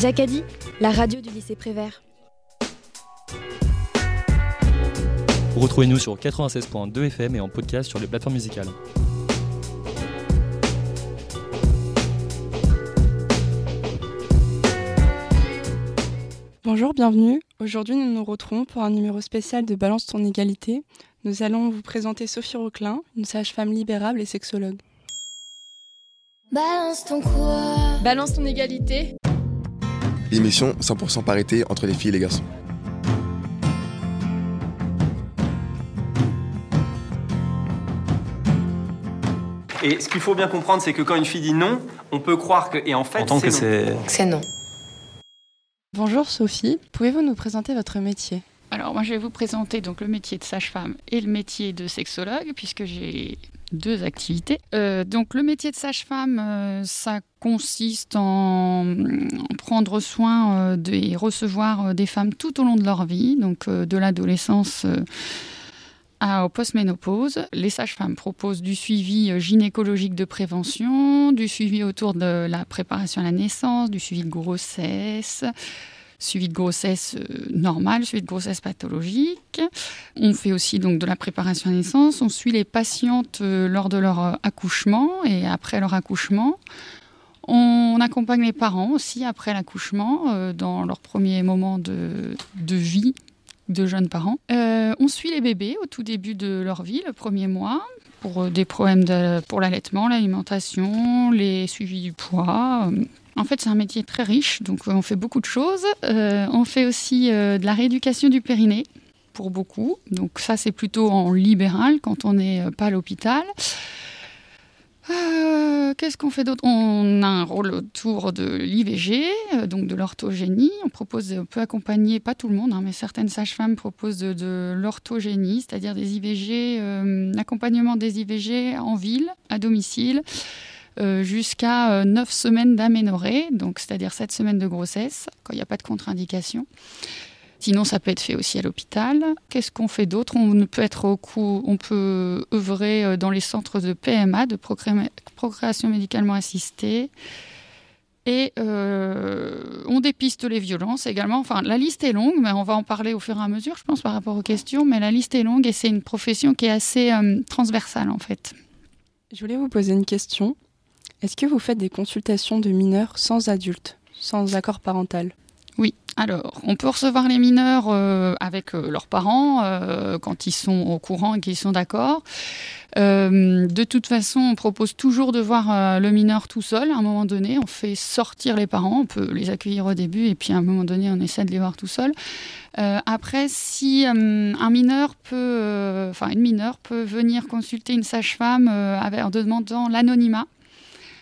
Jacadi, la radio du lycée Prévert. Retrouvez-nous sur 96.2 FM et en podcast sur les plateformes musicales. Bonjour, bienvenue. Aujourd'hui, nous nous retrouvons pour un numéro spécial de Balance ton égalité. Nous allons vous présenter Sophie Roquelin, une sage-femme libérable et sexologue. Balance ton quoi? Balance ton égalité. L'émission 100% parité entre les filles et les garçons. Et ce qu'il faut bien comprendre, c'est que quand une fille dit non, on peut croire que. Et en fait, Entendre que c'est non. c'est C'est non. Bonjour Sophie, pouvez-vous nous présenter votre métier? Alors moi je vais vous présenter donc le métier de sage-femme et le métier de sexologue puisque j'ai deux activités. Euh, donc le métier de sage-femme, euh, ça consiste en, en prendre soin euh, de- et recevoir euh, des femmes tout au long de leur vie, donc euh, de l'adolescence euh, à au post-ménopause. Les sages-femmes proposent du suivi euh, gynécologique de prévention, du suivi autour de la préparation à la naissance, du suivi de grossesse, suivi de grossesse euh, normale, suivi de grossesse pathologique. On fait aussi donc de la préparation à la naissance. On suit les patientes euh, lors de leur euh, accouchement et après leur accouchement. On accompagne les parents aussi après l'accouchement euh, dans leur premier moment de, vie de jeunes parents. Euh, on suit les bébés au tout début de leur vie, le premier mois, pour euh, des problèmes de- pour l'allaitement, l'alimentation, les suivis du poids. en fait, c'est un métier très riche, donc on fait beaucoup de choses. On fait aussi de la rééducation du périnée pour beaucoup. Donc ça, c'est plutôt en libéral quand on n'est pas à l'hôpital. Euh, Qu'est-ce qu'on fait d'autre? On a un rôle autour de l'IVG, euh, donc de l'orthogénie. On propose, on peut accompagner, pas tout le monde, hein, mais certaines sages-femmes proposent de, l'orthogénie, c'est-à-dire des IVG, euh, l'accompagnement des IVG en ville, à domicile, euh, jusqu'à 9 semaines d'aménorrhée, donc c'est-à-dire 7 semaines de grossesse, quand il n'y a pas de contre-indication. Sinon, ça peut être fait aussi à l'hôpital. Qu'est-ce qu'on fait d'autre? On peut être au cou- on peut œuvrer euh, dans les centres de PMA, de procré- procréation médicalement assistée. Et euh, on dépiste les violences également. Enfin, la liste est longue, mais on va en parler au fur et à mesure, je pense, par rapport aux questions. Mais la liste est longue et c'est une profession qui est assez euh, transversale, en fait. Je voulais vous poser une question. Est-ce que vous faites des consultations de mineurs sans adultes, sans accord parental? Alors on peut recevoir les mineurs euh, avec euh, leurs parents euh, quand ils sont au courant et qu'ils sont d'accord. De toute façon, on propose toujours de voir le mineur tout seul. À un moment donné, on fait sortir les parents, on peut les accueillir au début et puis à un moment donné, on essaie de les voir tout seul. Après, si un mineur peut, enfin une mineure peut venir consulter une sage-femme en demandant l'anonymat.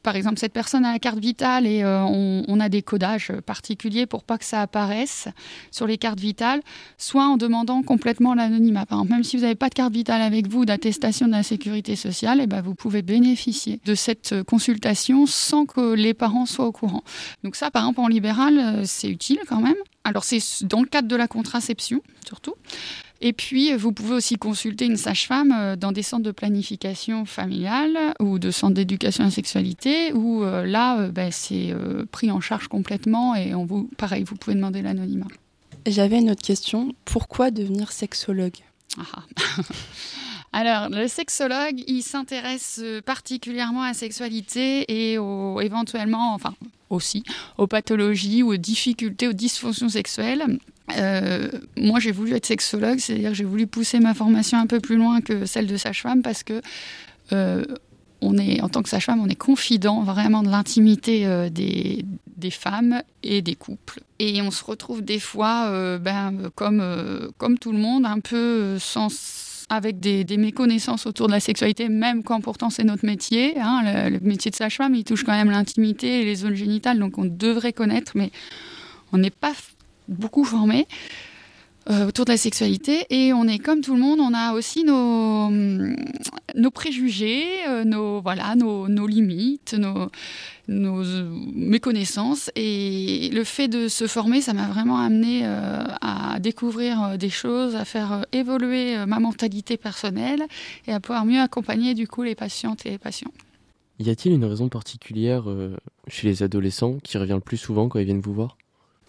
Par exemple, cette personne a la carte vitale et euh, on, a des codages particuliers pour pas que ça apparaisse sur les cartes vitales, soit en demandant complètement l'anonymat. Par exemple, même si vous n'avez pas de carte vitale avec vous, d'attestation de la sécurité sociale, eh ben, vous pouvez bénéficier de cette consultation sans que les parents soient au courant. Donc ça, par exemple, en libéral, euh, c'est utile quand même. Alors c'est dans le cadre de la contraception, surtout. Et puis, vous pouvez aussi consulter une sage-femme euh, dans des centres de planification familiale ou de centres d'éducation à la sexualité, où euh, là, euh, ben, c'est pris en charge complètement et on vous, pareil, vous pouvez demander l'anonymat. J'avais une autre question. Pourquoi devenir sexologue? Ah. Alors, le sexologue, il s'intéresse particulièrement à la sexualité et éventuellement, enfin aussi, aux pathologies ou aux difficultés, aux dysfonctions sexuelles. Euh, moi, j'ai voulu être sexologue, c'est-à-dire que j'ai voulu pousser ma formation un peu plus loin que celle de sage-femme parce que euh, on est, en tant que sage-femme, on est confident vraiment de l'intimité euh, des, femmes et des couples. Et on se retrouve des fois, ben, comme, comme tout le monde, un peu sans avec des, méconnaissances autour de la sexualité, même quand pourtant c'est notre métier. Hein, le, métier de sage-femme, il touche quand même l'intimité et les zones génitales, donc on devrait connaître, mais on n'est pas beaucoup formé euh, autour de la sexualité. Et on est comme tout le monde, on a aussi nos, nos préjugés, euh, nos, voilà, nos, nos limites, nos, nos euh, méconnaissances. Et le fait de se former, ça m'a vraiment amené euh, à découvrir des choses, à faire évoluer ma mentalité personnelle et à pouvoir mieux accompagner du coup les patientes et les patients. Y a-t-il une raison particulière chez les adolescents qui revient le plus souvent quand ils viennent vous voir?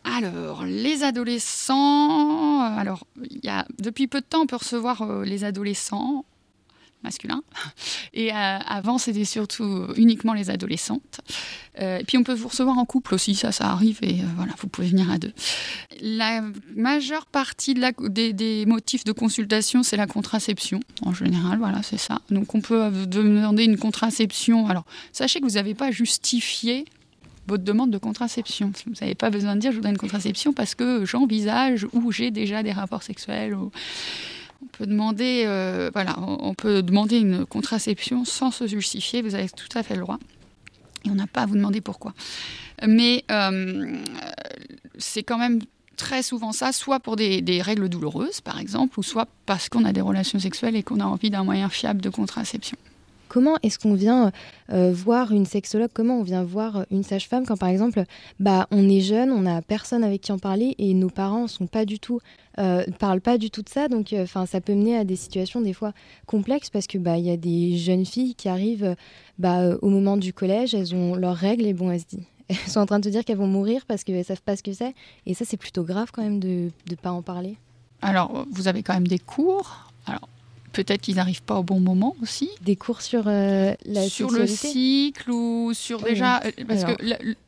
Alors, les adolescents. Alors, il y a, depuis peu de temps, on peut recevoir les adolescents masculins. Et avant, c'était surtout uniquement les adolescentes. et puis, on peut vous recevoir en couple aussi, ça, ça arrive. Et voilà, vous pouvez venir à deux. La majeure partie des, motifs de consultation, c'est la contraception. En général, voilà, c'est ça. Donc, on peut demander une contraception. Alors, sachez que vous n'avez pas justifié votre demande de contraception. Vous n'avez pas besoin de dire je donne une contraception parce que j'envisage ou j'ai déjà des rapports sexuels. On peut demander, euh, on peut demander une contraception sans se justifier. Vous avez tout à fait le droit. Et on n'a pas à vous demander pourquoi. Mais euh, c'est quand même très souvent ça, soit pour des, des, règles douloureuses, par exemple, ou soit parce qu'on a des relations sexuelles et qu'on a envie d'un moyen fiable de contraception. Comment est-ce qu'on vient euh, voir une sexologue Comment on vient voir une sage-femme quand, par exemple, bah, on est jeune, on n'a personne avec qui en parler et nos parents sont euh, parlent pas du tout de ça. Donc, euh, enfin, ça peut mener à des situations des fois complexes parce que bah, il y a des jeunes filles qui arrivent bah, au moment du collège, elles ont leurs règles et bon, elles se disent elles sont en train de te dire qu'elles vont mourir parce qu'elles savent pas ce que c'est. Et ça, c'est plutôt grave quand même de ne pas en parler. Alors, vous avez quand même des cours. Alors, peut-être qu'ils n'arrivent pas au bon moment aussi. Des cours sur euh, la sur le cycle ou sur déjà euh, parce que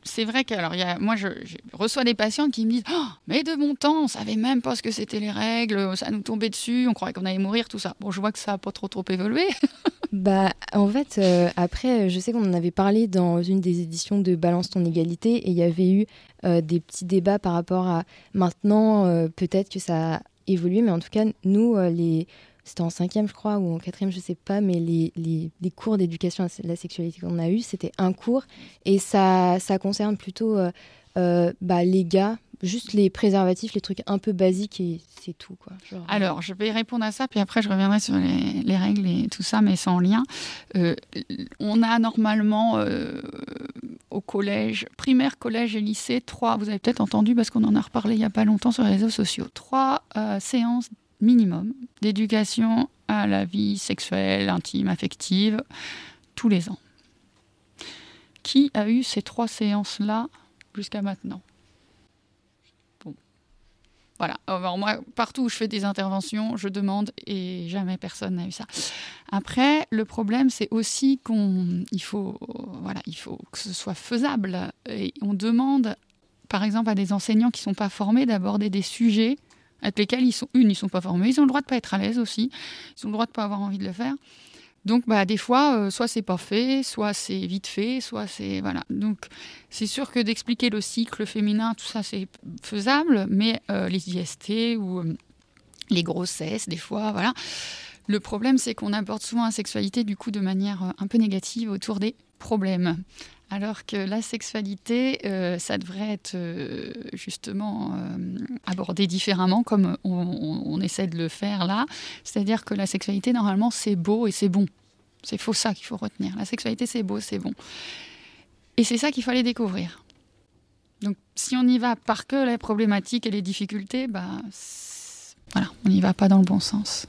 c'est vrai que alors y a, moi je, reçois des patientes qui me disent oh, mais de mon temps on savait même pas ce que c'était les règles ça nous tombait dessus on croyait qu'on allait mourir tout ça. Bon je vois que ça a pas trop trop évolué. Bah en fait euh, après je sais qu'on en avait parlé dans une des éditions de Balance ton égalité et il y avait eu des petits débats par rapport à maintenant peut-être que ça a évolué mais en tout cas nous les c'était en cinquième, je crois, ou en quatrième, je sais pas, mais les, cours d'éducation à la sexualité qu'on a eu, c'était un cours, et ça, concerne plutôt euh, euh, bah, les gars, juste les préservatifs, les trucs un peu basiques, et c'est tout. Quoi. Alors, je vais répondre à ça, puis après, je reviendrai sur les, les règles et tout ça, mais sans lien. Euh, on a normalement au collège, primaire, collège et lycée, trois, vous avez peut-être entendu parce qu'on en a reparlé il n'y a pas longtemps sur les réseaux sociaux, trois séances minimum d'éducation à la vie sexuelle, intime, affective, tous les ans. Qui a eu ces trois séances-là jusqu'à maintenant? Bon. Voilà. Alors moi, partout où je fais des interventions, je demande et jamais personne n'a eu ça. Après, le problème, c'est aussi qu'on, il faut, voilà, il faut que ce soit faisable. On demande, par exemple, à des enseignants qui ne sont pas formés d'aborder des sujets avec lesquels ils sont, une, ils sont pas formés, ils ont le droit de pas être à l'aise aussi, ils ont le droit de pas avoir envie de le faire. Donc, bah, des fois, euh, soit c'est pas fait, soit c'est vite fait, soit c'est voilà. Donc, c'est sûr que d'expliquer le cycle féminin, tout ça, c'est faisable, mais euh, les IST ou euh, les grossesses, des fois, voilà. Le problème, c'est qu'on aborde souvent la sexualité du coup de manière un peu négative autour des problèmes. Alors que la sexualité, euh, ça devrait être euh, justement euh, abordé différemment, comme on, essaie de le faire là. C'est-à-dire que la sexualité, normalement, c'est beau et c'est bon. C'est faux ça qu'il faut retenir. La sexualité, c'est beau, c'est bon. Et c'est ça qu'il fallait découvrir. Donc, si on y va par que les problématiques et les difficultés, bah, voilà, on n'y va pas dans le bon sens.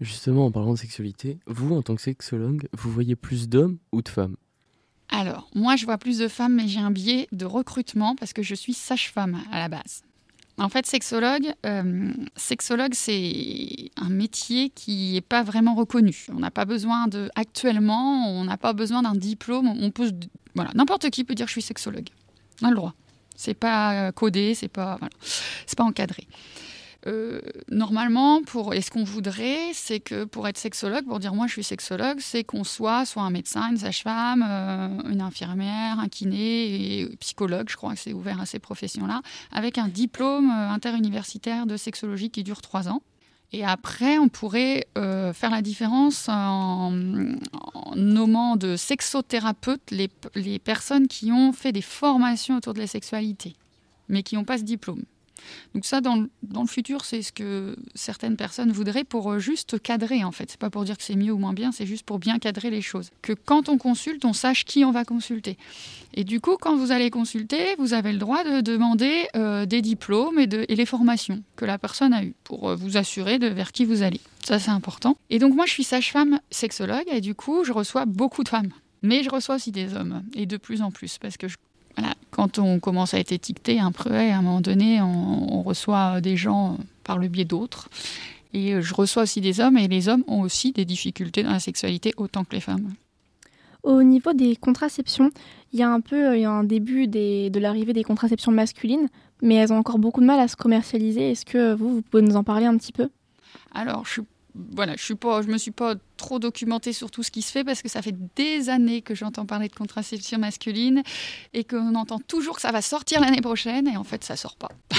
Justement, en parlant de sexualité, vous, en tant que sexologue, vous voyez plus d'hommes ou de femmes? Alors, moi, je vois plus de femmes, mais j'ai un biais de recrutement parce que je suis sage-femme à la base. En fait, sexologue, euh, sexologue, c'est un métier qui n'est pas vraiment reconnu. On n'a pas besoin de, actuellement, on n'a pas besoin d'un diplôme. On peut, voilà, n'importe qui peut dire je suis sexologue. On a le droit. C'est pas codé, c'est pas, voilà, c'est pas encadré. Euh, normalement, pour, et ce qu'on voudrait, c'est que pour être sexologue, pour dire moi je suis sexologue, c'est qu'on soit soit un médecin, une sage-femme, euh, une infirmière, un kiné et psychologue, je crois que c'est ouvert à ces professions-là, avec un diplôme euh, interuniversitaire de sexologie qui dure trois ans. Et après, on pourrait faire la différence en, nommant de sexothérapeutes les personnes qui ont fait des formations autour de la sexualité, mais qui n'ont pas ce diplôme. Donc ça, dans, le futur, c'est ce que certaines personnes voudraient pour euh, juste cadrer, en fait. C'est pas pour dire que c'est mieux ou moins bien, c'est juste pour bien cadrer les choses. Que quand on consulte, on sache qui on va consulter. Et du coup, quand vous allez consulter, vous avez le droit de demander euh, des diplômes et, les formations que la personne a eues pour euh, vous assurer de vers qui vous allez. Ça, c'est important. Et donc, moi, je suis sage-femme sexologue et du coup, je reçois beaucoup de femmes. Mais je reçois aussi des hommes, et de plus en plus, parce que je voilà, quand on commence à être étiqueté un peu, à un moment donné, on, on reçoit des gens par le biais d'autres. Et je reçois aussi des hommes, et les hommes ont aussi des difficultés dans la sexualité autant que les femmes. Au niveau des contraceptions, il y a un peu il y a un début des, de l'arrivée des contraceptions masculines, mais elles ont encore beaucoup de mal à se commercialiser. Est-ce que vous, vous pouvez nous en parler un petit peu? Alors, je suis voilà, je suis pas, je me suis pas trop documentée sur tout ce qui se fait parce que ça fait des années que j'entends parler de contraception masculine et qu'on entend toujours que ça va sortir l'année prochaine et en fait ça sort pas.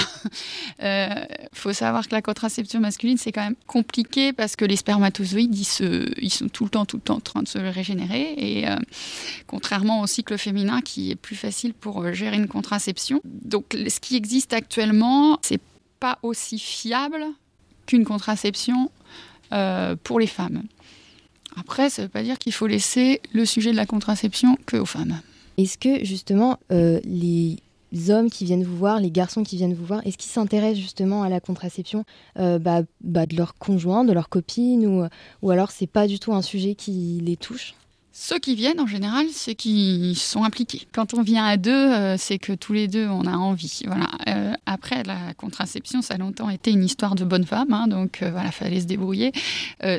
Euh, faut savoir que la contraception masculine c'est quand même compliqué parce que les spermatozoïdes ils, se, ils sont tout le temps tout le temps en train de se régénérer et euh, contrairement au cycle féminin qui est plus facile pour euh, gérer une contraception. Donc ce qui existe actuellement c'est pas aussi fiable qu'une contraception pour les femmes. Après, ça ne veut pas dire qu'il faut laisser le sujet de la contraception que aux femmes. Est-ce que justement euh, les hommes qui viennent vous voir, les garçons qui viennent vous voir, est-ce qu'ils s'intéressent justement à la contraception euh, bah, bah, de leur conjoint, de leur copine, ou, ou alors c'est pas du tout un sujet qui les touche? Ceux qui viennent, en général, c'est qui sont impliqués. Quand on vient à deux, euh, c'est que tous les deux, on a envie. Voilà. Euh, après, la contraception, ça a longtemps été une histoire de bonne femme, hein, donc euh, voilà, fallait se débrouiller.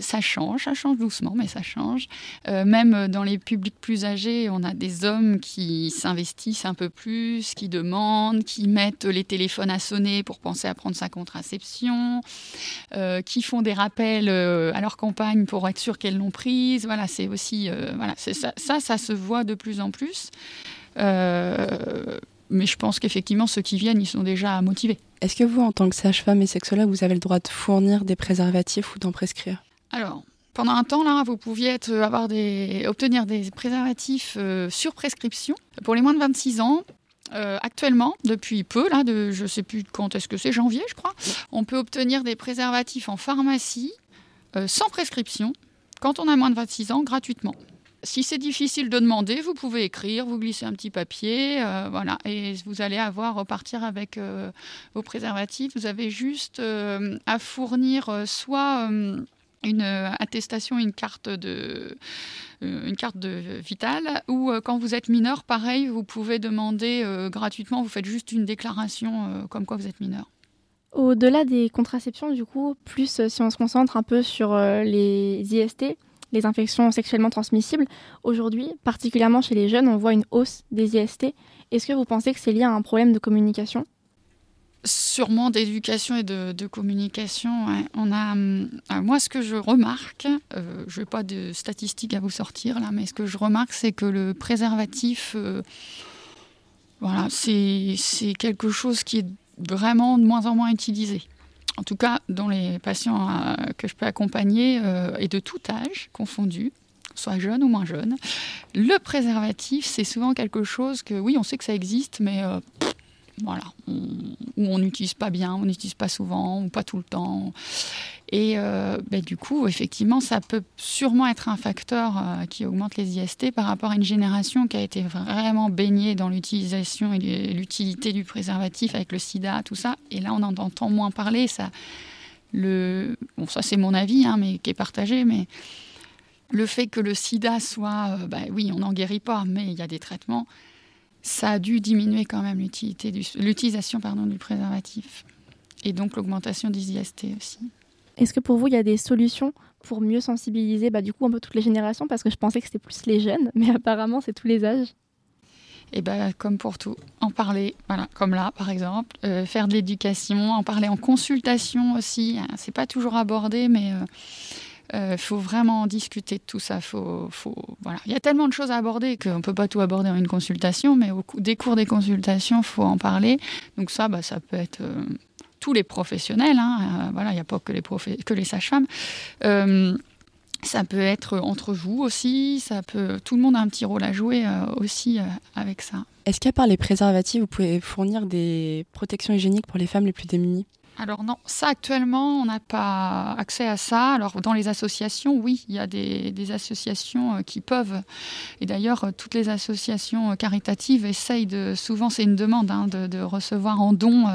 ça change, ça change doucement, mais ça change. même dans les publics plus âgés, on a des hommes qui s'investissent un peu plus, qui demandent, qui mettent les téléphones à sonner pour penser à prendre sa contraception, qui font des rappels à leur compagne pour être sûr qu'elles l'ont prise. Voilà, c'est aussi ça, ça, se voit de plus en plus. Euh, mais je pense qu'effectivement, ceux qui viennent, ils sont déjà motivés. Est-ce que vous, en tant que sage-femme et sexologue, vous avez le droit de fournir des préservatifs ou d'en prescrire? Alors, pendant un temps, là, vous pouviez être, avoir des, obtenir des préservatifs euh, sur prescription pour les moins de 26 ans. Euh, actuellement, depuis peu, là, de, je ne sais plus quand est-ce que c'est, janvier, je crois, on peut obtenir des préservatifs en pharmacie sans prescription quand on a moins de 26 ans gratuitement. Si c'est difficile de demander, vous pouvez écrire, vous glissez un petit papier, euh, voilà, et vous allez avoir repartir avec euh, vos préservatifs. Vous avez juste euh, à fournir soit une attestation, une carte de, une carte de vitale, ou quand vous êtes mineur, pareil, vous pouvez demander gratuitement. Vous faites juste une déclaration comme quoi vous êtes mineur. Au-delà des contraceptions, du coup, plus si on se concentre un peu sur les IST, les infections sexuellement transmissibles. Aujourd'hui, particulièrement chez les jeunes, on voit une hausse des IST. Est-ce que vous pensez que c'est lié à un problème de communication? Sûrement d'éducation et de, communication. On a, euh, moi, ce que je remarque, euh, je n'ai pas de statistiques à vous sortir là, mais ce que je remarque, c'est que le préservatif, euh, voilà, c'est quelque chose qui est vraiment de moins en moins utilisé en tout cas dans les patients euh, que je peux accompagner, euh, et de tout âge confondu, soit jeune ou moins jeune, le préservatif, c'est souvent quelque chose que, oui, on sait que ça existe, mais euh, voilà, on n'utilise pas bien, on n'utilise pas souvent, ou pas tout le temps. Et euh, ben, du coup, effectivement, ça peut sûrement être un facteur euh, qui augmente les IST par rapport à une génération qui a été vraiment baignée dans l'utilisation et l'utilité du préservatif avec le sida, tout ça. Et là, on en entend moins parler. Ça, le... bon, ça c'est mon avis, hein, mais qui est partagé, mais le fait que le sida soit, euh, ben oui, on n'en guérit pas, mais il y a des traitements, ça a dû diminuer quand même l'utilisation du préservatif. Et donc l'augmentation des IST aussi. Est-ce que pour vous, il y a des solutions pour mieux sensibiliser bah, du coup un peu toutes les générations? Parce que je pensais que c'était plus les jeunes, mais apparemment c'est tous les âges. Et eh ben, comme pour tout, en parler, voilà, comme là par exemple, euh, faire de l'éducation, en parler en consultation aussi. Hein, c'est pas toujours abordé, mais il euh, euh, faut vraiment en discuter de tout ça. Faut, voilà. Il y a tellement de choses à aborder qu'on ne peut pas tout aborder en une consultation, mais au des cours des consultations, il faut en parler. Donc ça, bah, ça peut être tous les professionnels, hein, euh, voilà, il n'y a pas que les, que les sages-femmes. Euh, ça peut être entre vous aussi, ça peut, tout le monde a un petit rôle à jouer euh, aussi avec ça. Est-ce qu'à part les préservatifs, vous pouvez fournir des protections hygiéniques pour les femmes les plus démunies? Alors non, ça actuellement, on n'a pas accès à ça. Alors dans les associations, oui, il y a des, associations qui peuvent. Et d'ailleurs, toutes les associations caritatives essayent de. Souvent, c'est une demande hein, de, recevoir en don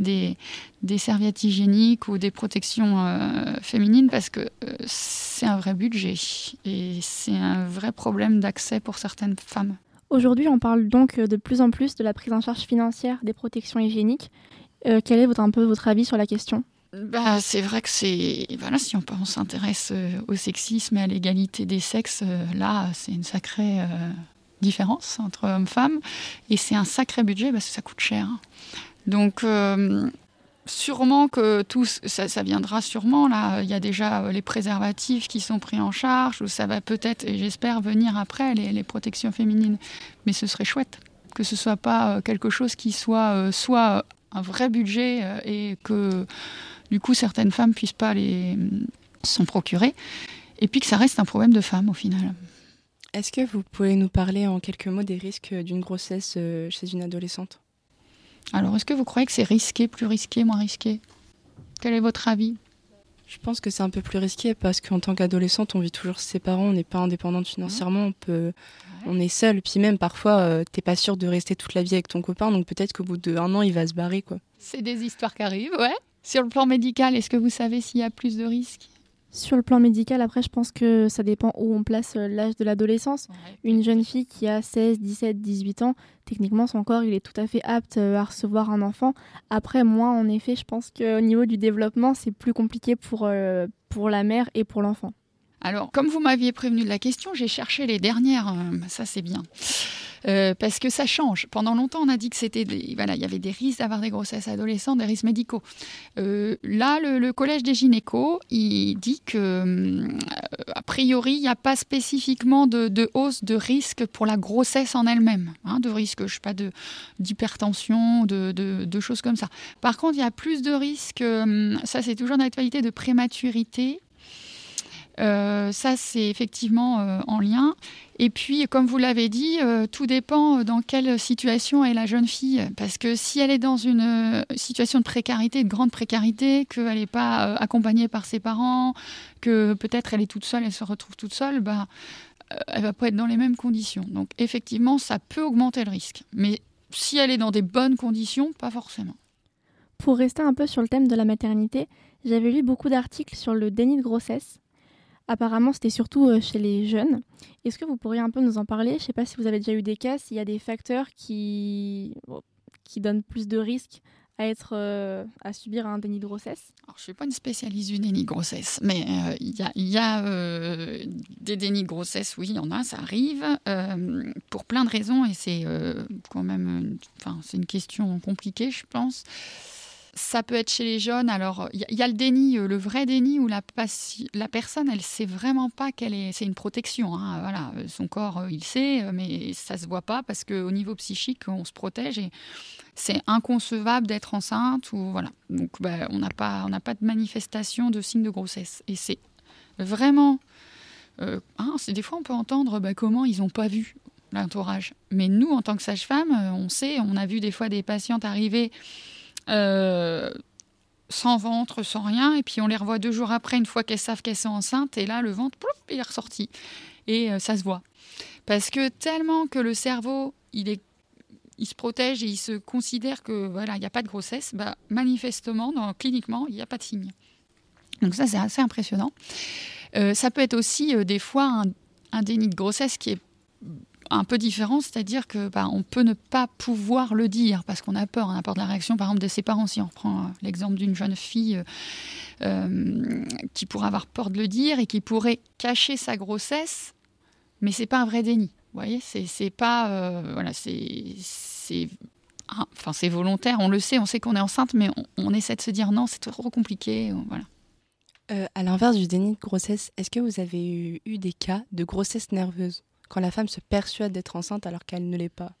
des, serviettes hygiéniques ou des protections euh, féminines parce que euh, c'est un vrai budget et c'est un vrai problème d'accès pour certaines femmes. Aujourd'hui, on parle donc de plus en plus de la prise en charge financière des protections hygiéniques. Euh, quel est votre, un peu votre avis sur la question? Bah, c'est vrai que c'est voilà si on, s'intéresse euh, au sexisme et à l'égalité des sexes, euh, là c'est une sacrée différence entre hommes-femmes et c'est un sacré budget parce que ça coûte cher. Donc sûrement que tout ça, ça, viendra sûrement là. Il y a déjà les préservatifs qui sont pris en charge ou ça va peut-être et j'espère venir après les, les, protections féminines. Mais ce serait chouette que ce soit pas quelque chose qui soit soit un vrai budget et que du coup certaines femmes puissent pas les s'en procurer, et puis que ça reste un problème de femmes au final. Est-ce que vous pouvez nous parler en quelques mots des risques d'une grossesse euh, chez une adolescente? Alors, est-ce que vous croyez que c'est risqué, plus risqué, moins risqué? Quel est votre avis? Je pense que c'est un peu plus risqué parce qu'en tant qu'adolescente, on vit toujours ses parents, on n'est pas indépendante financièrement, on peut, on est seul. Puis même parfois, euh, t'es pas sûr de rester toute la vie avec ton copain, donc peut-être qu'au bout d'un an, il va se barrer, quoi. C'est des histoires qui arrivent, ouais. Sur le plan médical, est-ce que vous savez s'il y a plus de risques? Sur le plan médical, après, je pense que ça dépend où on place euh, l'âge de l'adolescence. Une jeune fille qui a 16, 17, 18 ans, techniquement, son corps, il est tout à fait apte euh, à recevoir un enfant. Après, moi, en effet, je pense qu'au niveau du développement, c'est plus compliqué pour, euh, pour la mère et pour l'enfant. Alors, comme vous m'aviez prévenu de la question, j'ai cherché les dernières. ça, c'est bien. Euh, parce que ça change. Pendant longtemps, on a dit que c'était voilà, il y avait des risques d'avoir des grossesses adolescentes, des risques médicaux. Euh, là, le, collège des gynécos, il dit que euh, a priori, il n'y a pas spécifiquement de, hausse de risque pour la grossesse en elle-même, hein, de risque, je sais pas, d'hypertension, de, de, choses comme ça. Par contre, il y a plus de risques, ça c'est toujours d'actualité, de prématurité euh, ça, c'est effectivement euh, en lien. Et puis, comme vous l'avez dit, euh, tout dépend dans quelle situation est la jeune fille. Parce que si elle est dans une situation de précarité, de grande précarité, qu'elle n'est pas accompagnée par ses parents, que peut-être elle est toute seule, elle se retrouve toute seule, bah, elle va pas être dans les mêmes conditions. Donc, effectivement, ça peut augmenter le risque. Mais si elle est dans des bonnes conditions, pas forcément. Pour rester un peu sur le thème de la maternité, j'avais lu beaucoup d'articles sur le déni de grossesse Apparemment, c'était surtout euh, chez les jeunes. Est-ce que vous pourriez un peu nous en parler? Je ne sais pas si vous avez déjà eu des cas, s'il y a des facteurs qui, donnent plus de risques à être euh, à subir un déni de grossesse? Alors, Je ne suis pas une spécialiste du déni de grossesse, mais euh, il y a, des dénis de grossesse, oui, il y en a, ça arrive, pour plein de raisons, et c'est quand même une question compliquée, je pense. Ça peut être chez les jeunes. Alors, il y, a le déni, euh, le vrai déni où la, personne, elle sait vraiment pas qu'elle est. C'est une protection. Hein, voilà, euh, son corps, euh, il sait, mais ça se voit pas parce qu'au niveau psychique, on se protège et c'est inconcevable d'être enceinte ou voilà. Donc, bah, on n'a pas, on n'a pas de manifestation de signe de grossesse. Et c'est vraiment. Hein, des fois, on peut entendre bah, comment ils n'ont pas vu l'entourage. Mais nous, en tant que sage-femme, on sait, on a vu des fois des patientes arriver euh, sans ventre, sans rien, et puis on les revoit deux jours après, une fois qu'elles savent qu'elles sont enceintes, et là, le ventre, il est ressorti. Et euh, ça se voit. Parce que tellement que le cerveau, il, est, il se protège et il se considère que voilà, il n'y a pas de grossesse, bah, manifestement, cliniquement, il n'y a pas de signe. Donc ça, c'est assez impressionnant. Euh, ça peut être aussi des fois un, un, déni de grossesse qui est un peu différent, c'est-à-dire que bah, on peut ne pas pouvoir le dire parce qu'on a peur, on a peur de la réaction par exemple de ses parents. Si on reprend euh, l'exemple d'une jeune fille euh, euh, qui pourrait avoir peur de le dire et qui pourrait cacher sa grossesse, mais c'est pas un vrai déni. Vous voyez, c'est pas voilà, c'est enfin c'est volontaire, on le sait, on sait qu'on est enceinte, mais on, essaie de se dire non, c'est trop compliqué, voilà. à l'inverse du déni de grossesse, est-ce que vous avez eu des cas de grossesse nerveuse? Quand la femme se persuade d'être enceinte alors qu'elle ne l'est pas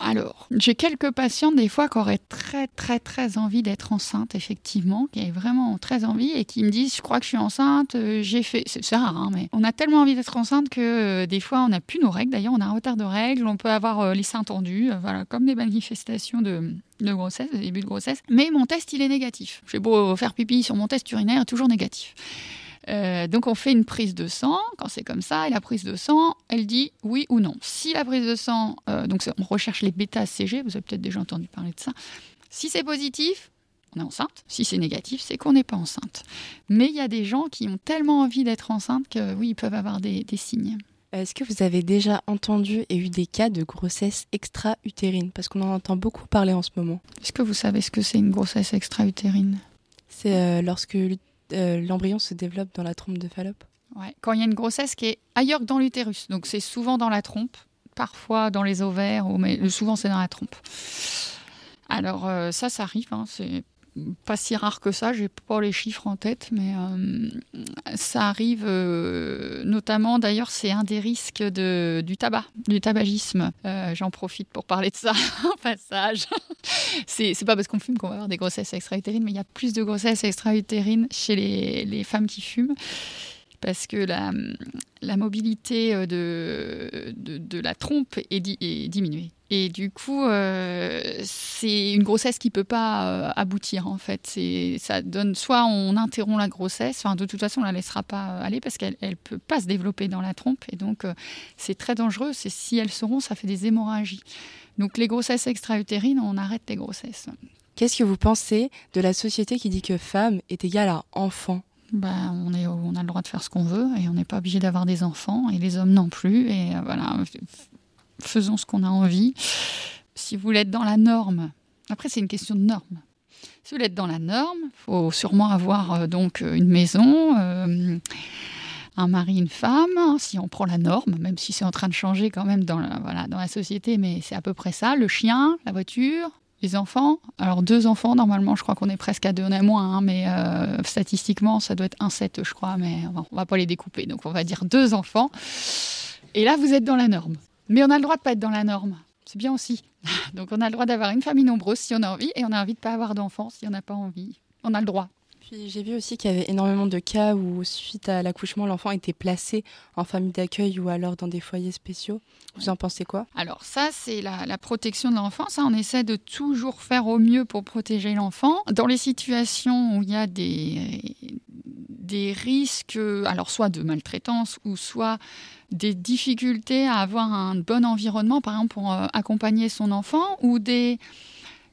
alors, j'ai quelques patientes des fois qui auraient très très très envie d'être enceinte, effectivement, qui avaient vraiment très envie et qui me disent je crois que je suis enceinte, euh, j'ai fait, c'est rare, hein, mais on a tellement envie d'être enceinte que euh, des fois on n'a plus nos règles. D'ailleurs, on a un retard de règles, on peut avoir euh, les seins tendus, voilà, comme des manifestations de, de grossesse, de début de grossesse. Mais mon test il est négatif. J'ai beau faire pipi sur mon test urinaire, toujours négatif. Euh, donc on fait une prise de sang, quand c'est comme ça, et la prise de sang, elle dit oui ou non. Si la prise de sang, euh, donc on recherche les bêta-CG, vous avez peut-être déjà entendu parler de ça. Si c'est positif, on est enceinte. Si c'est négatif, c'est qu'on n'est pas enceinte. Mais il y a des gens qui ont tellement envie d'être enceinte que oui, ils peuvent avoir des, signes. Est-ce que vous avez déjà entendu et eu des cas de grossesse extra-utérine? Parce qu'on en entend beaucoup parler en ce moment. Est-ce que vous savez ce que c'est une grossesse extra-utérine? C'est euh, lorsque euh, l'embryon se développe dans la trompe de Fallope. Ouais. Quand il y a une grossesse qui est ailleurs que dans l'utérus, donc c'est souvent dans la trompe, parfois dans les ovaires, mais souvent c'est dans la trompe. Alors euh, ça, ça arrive, hein, pas si rare que ça, j'ai pas les chiffres en tête, mais euh, ça arrive euh, notamment, d'ailleurs, c'est un des risques du tabac, du tabagisme. Euh, j'en profite pour parler de ça en passage. c'est, pas parce qu'on fume qu'on va avoir des grossesses extra-utérines, mais il y a plus de grossesses extra-utérines chez les, femmes qui fument parce que la, mobilité de, la trompe est diminuée. Et du coup, euh, c'est une grossesse qui peut pas euh, aboutir en fait. C'est, ça donne soit on interrompt la grossesse, enfin de toute façon on la laissera pas aller parce qu'elle elle peut pas se développer dans la trompe et donc euh, c'est très dangereux. C'est si elles seront, ça fait des hémorragies. Donc les grossesses extra-utérines, on arrête les grossesses. Qu'est-ce que vous pensez de la société qui dit que femme est égale à enfant? Bah, on, est, on a le droit de faire ce qu'on veut et on n'est pas obligé d'avoir des enfants et les hommes non plus. Et voilà, faisons ce qu'on a envie. Si vous voulez être dans la norme, après c'est une question de norme. Si vous voulez être dans la norme, il faut sûrement avoir euh, donc une maison, euh, un mari, une femme. Hein, si on prend la norme, même si c'est en train de changer quand même dans la, voilà, dans la société, mais c'est à peu près ça. Le chien, la voiture, les enfants. Alors deux enfants, normalement, je crois qu'on est presque à deux, on est moins, hein, mais euh, statistiquement, ça doit être un 7, je crois, mais on va pas les découper. Donc on va dire deux enfants. Et là, vous êtes dans la norme. Mais on a le droit de pas être dans la norme. C'est bien aussi. Donc on a le droit d'avoir une famille nombreuse si on a envie et on a envie de pas avoir d'enfants si on n'a pas envie. On a le droit. J'ai vu aussi qu'il y avait énormément de cas où suite à l'accouchement, l'enfant était placé en famille d'accueil ou alors dans des foyers spéciaux. Vous en pensez quoi? Alors ça, c'est la, la, protection de l'enfant. Ça, on essaie de toujours faire au mieux pour protéger l'enfant. Dans les situations où il y a des, des risques, alors soit de maltraitance ou soit des difficultés à avoir un bon environnement, par exemple pour euh, accompagner son enfant, ou des,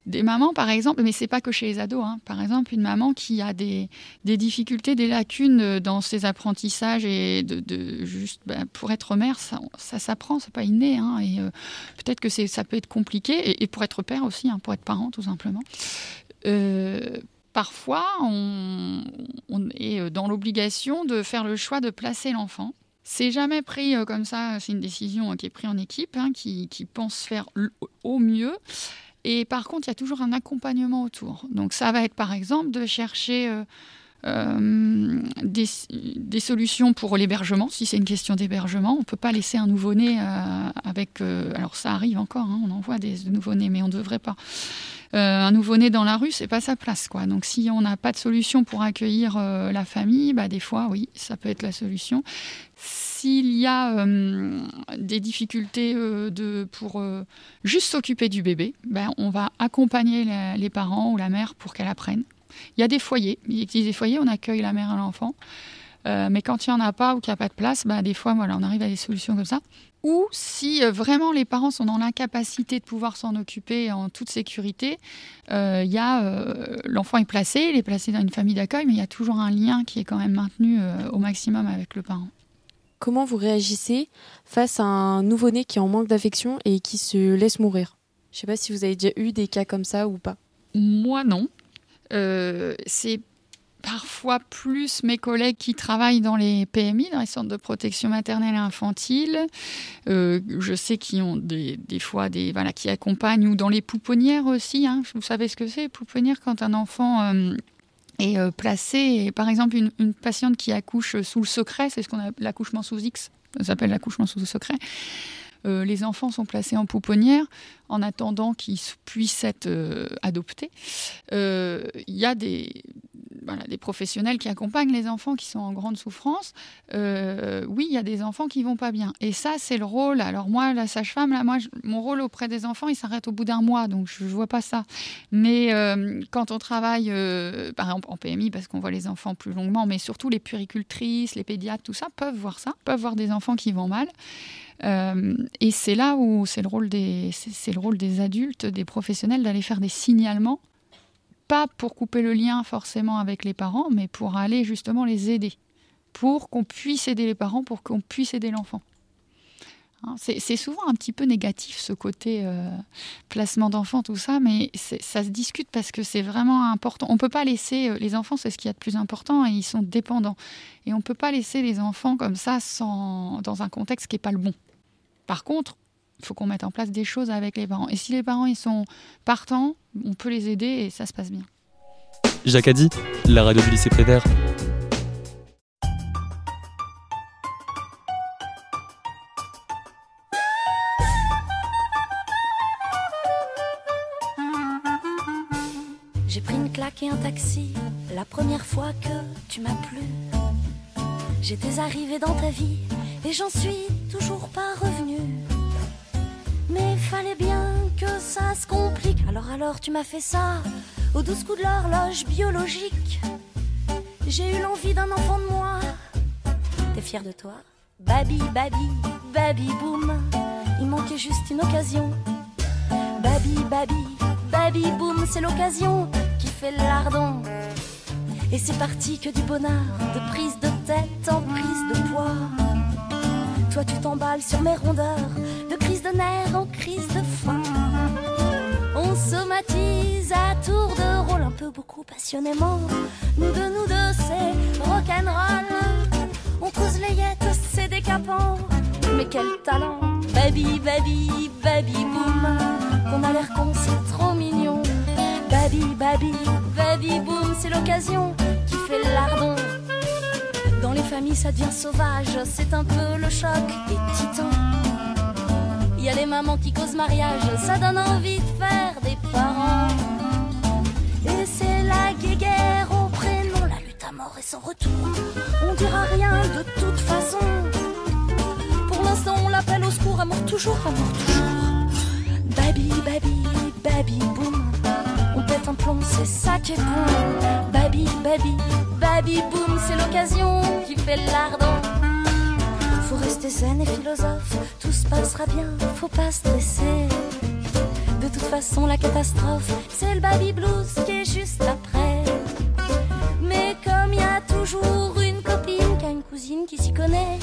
des mamans, par exemple, mais c'est pas que chez les ados, hein, par exemple, une maman qui a des, des, difficultés, des lacunes dans ses apprentissages et de, juste ben, pour être mère, ça, ça s'apprend, c'est pas inné, hein, et euh, peut-être que ça peut être compliqué, et, pour être père aussi, hein, pour être parent tout simplement. Euh, parfois, on, est dans l'obligation de faire le choix de placer l'enfant c'est jamais pris euh, comme ça, c'est une décision euh, qui est prise en équipe, qui, qui, pense faire au mieux. Et par contre, il y a toujours un accompagnement autour. Donc ça va être par exemple de chercher euh, des, solutions pour l'hébergement, si c'est une question d'hébergement. On ne peut pas laisser un nouveau-né euh, avec... Euh, alors ça arrive encore, hein, on envoie des nouveau-nés, mais on ne devrait pas. un nouveau-né dans la rue, c'est pas sa place, quoi. Donc, si on n'a pas de solution pour accueillir la famille, bah, des fois, oui, ça peut être la solution. S'il y a des difficultés de, pour juste s'occuper du bébé, ben, on va accompagner les parents ou la mère pour qu'elle apprenne. Il y a des foyers, il existe des foyers, on accueille la mère et l'enfant. mais quand il n'y en a pas ou qu'il n'y a pas de place, ben, des fois, voilà, on arrive à des solutions comme ça. Ou si vraiment les parents sont dans l'incapacité de pouvoir s'en occuper en toute sécurité, y a l'enfant est placé, il est placé dans une famille d'accueil, mais il y a toujours un lien qui est quand même maintenu au maximum avec le parent. Comment vous réagissez face à un nouveau-né qui est en manque d'affection et qui se laisse mourir? Je ne sais pas si vous avez déjà eu des cas comme ça ou pas. Moi, non. Euh, c'est parfois plus mes collègues qui travaillent dans les PMI, dans les centres de protection maternelle et infantile. Euh, je sais qu'ils ont des, fois des voilà qui accompagnent ou dans les pouponnières aussi. Hein. Vous savez ce que c'est pouponnière quand un enfant euh, euh, placer, par exemple, une, une, patiente qui accouche sous le secret, c'est ce qu'on appelle l'accouchement sous X, ça s'appelle l'accouchement sous le secret. Euh, les enfants sont placés en pouponnière en attendant qu'ils puissent être euh, adoptés. Euh, il y a des, professionnels qui accompagnent les enfants qui sont en grande souffrance. Euh, oui, il y a des enfants qui vont pas bien. Et ça, c'est le rôle. Alors moi, la sage-femme, là, je, mon rôle auprès des enfants, il s'arrête au bout d'un mois, donc je, ne vois pas ça. Mais euh, quand on travaille, euh, par exemple en PMI, parce qu'on voit les enfants plus longuement, mais surtout les puéricultrices, les pédiatres, tout ça, peuvent voir ça, peuvent voir des enfants qui vont mal. Euh, et c'est là où c'est le rôle des, c'est le rôle des adultes, des professionnels, d'aller faire des signalements pas pour couper le lien forcément avec les parents, mais pour aller justement les aider, pour qu'on puisse aider les parents, pour qu'on puisse aider l'enfant. Hein, c'est souvent un petit peu négatif ce côté euh, placement d'enfants, tout ça, mais ça se discute parce que c'est vraiment important. On ne peut pas laisser les enfants, c'est ce qu'il y a de plus important, et ils sont dépendants. Et on ne peut pas laisser les enfants comme ça sans, dans un contexte qui n'est pas le bon. Par contre, il faut qu'on mette en place des choses avec les parents. Et si les parents ils sont partants, on peut les aider et ça se passe bien. Jacques a dit, la radio du lycée Prévert. J'ai pris une claque et un taxi la première fois que tu m'as plu. J'étais arrivée dans ta vie et j'en suis toujours pas revenue. Mais fallait bien que ça se complique. Alors alors tu m'as fait ça aux douze coups de l'horloge biologique. J'ai eu l'envie d'un enfant de moi. T'es fier de toi? Baby, baby, baby, boum. Il manquait juste une occasion. Baby, baby, baby, boum, c'est l'occasion qui fait lardon. Et c'est parti que du bonheur, de prise de tête en prise de poids. Toi tu t'emballes sur mes rondeurs, de crise de nerfs en crise de faim. On somatise à tour de rôle, un peu beaucoup passionnément. Nous deux, nous deux, c'est rock'n'roll. On cause les yettes, c'est décapant. Mais quel talent, baby, baby, baby, boom. Qu'on a l'air con, c'est trop mignon. Baby, baby, baby, boom, c'est l'occasion qui fait lardon. Dans les familles, ça devient sauvage, c'est un peu le choc et titan. Il y a les mamans qui causent mariage, ça donne envie de faire des parents. Et c'est la guéguerre au prénom, la lutte à mort et sans retour. On dira rien de toute façon. Pour l'instant, on l'appelle au secours, amour toujours, amour toujours. Baby, baby, baby, boom. C'est ça qui est bon. Baby, baby, baby, boom, c'est l'occasion qui fait l'ardent. Faut rester zen et philosophe, tout se passera bien, faut pas stresser. De toute façon, la catastrophe, c'est le baby blues qui est juste après. Mais comme il y a toujours une copine qui a une cousine qui s'y connaît,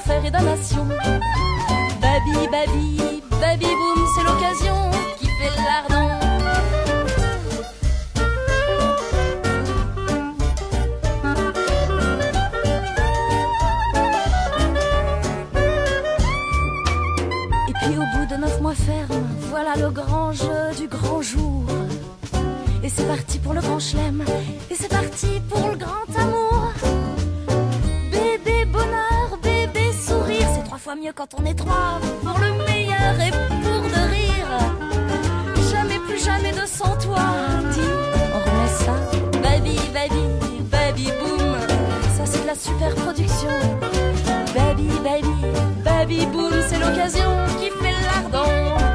d'enfer et damnation. Baby, baby, baby, boum, c'est l'occasion qui fait l'ardent. Et puis au bout de neuf mois ferme, voilà le grand jeu du grand jour. Et c'est parti pour le grand chelem, et c'est parti quand on est trois. Pour le meilleur et pour de rire. Jamais plus jamais de sans toi. Dis, on remet ça. Baby, baby, baby, boom. Ça c'est de la super production. Baby, baby, baby, boom. C'est l'occasion qui fait l'ardent.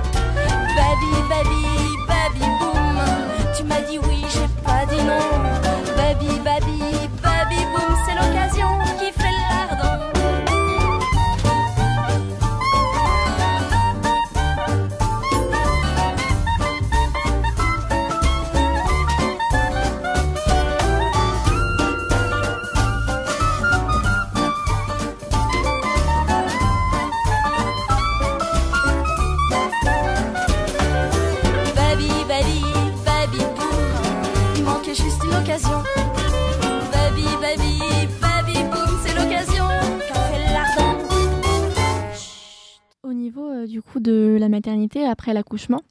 Maternité après l'accouchement,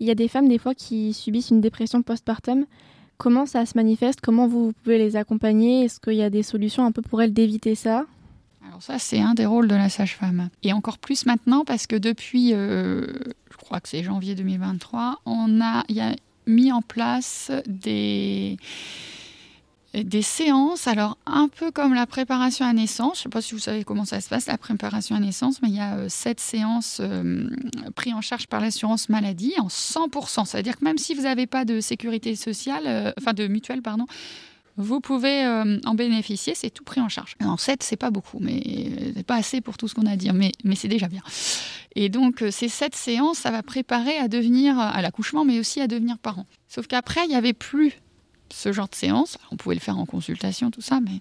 il y a des femmes des fois qui subissent une dépression postpartum. Comment ça se manifeste? Comment vous pouvez les accompagner? Est-ce qu'il y a des solutions un peu pour elles d'éviter ça? Alors ça, c'est un des rôles de la sage-femme. Et encore plus maintenant parce que depuis, euh, je crois que c'est janvier 2023, on a, mis en place des, des séances. Alors un peu comme la préparation à naissance. Je ne sais pas si vous savez comment ça se passe, la préparation à naissance, mais il y a euh, sept séances euh, prises en charge par l'assurance maladie en 100%. C'est-à-dire que même si vous n'avez pas de sécurité sociale, euh, enfin de mutuelle, pardon, vous pouvez en bénéficier, c'est tout pris en charge. En 7, c'est pas beaucoup, mais c'est pas assez pour tout ce qu'on a à dire, mais, mais c'est déjà bien. Et donc, ces 7 séances, ça va préparer à devenir, à l'accouchement, mais aussi à devenir parent. Sauf qu'après, il n'y avait plus ce genre de séance. On pouvait le faire en consultation, tout ça, mais.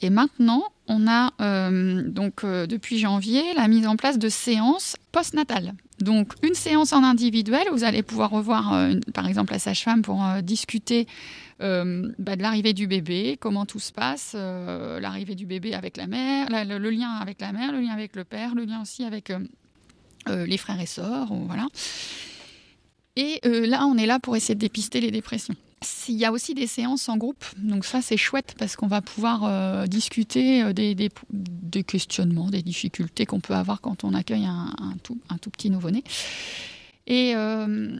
Et maintenant, on a donc depuis janvier la mise en place de séances postnatales. Donc une séance en individuel, vous allez pouvoir revoir euh, par exemple la sage-femme pour euh, discuter euh, bah, de l'arrivée du bébé, comment tout se passe, l'arrivée du bébé avec la mère, le, lien avec la mère, le lien avec le père, le lien aussi avec les frères et sœurs, voilà. Et là, on est là pour essayer de dépister les dépressions. Il y a aussi des séances en groupe, donc ça c'est chouette parce qu'on va pouvoir euh, discuter euh, des, questionnements, des difficultés qu'on peut avoir quand on accueille un, tout, un tout, petit nouveau-né. Et euh,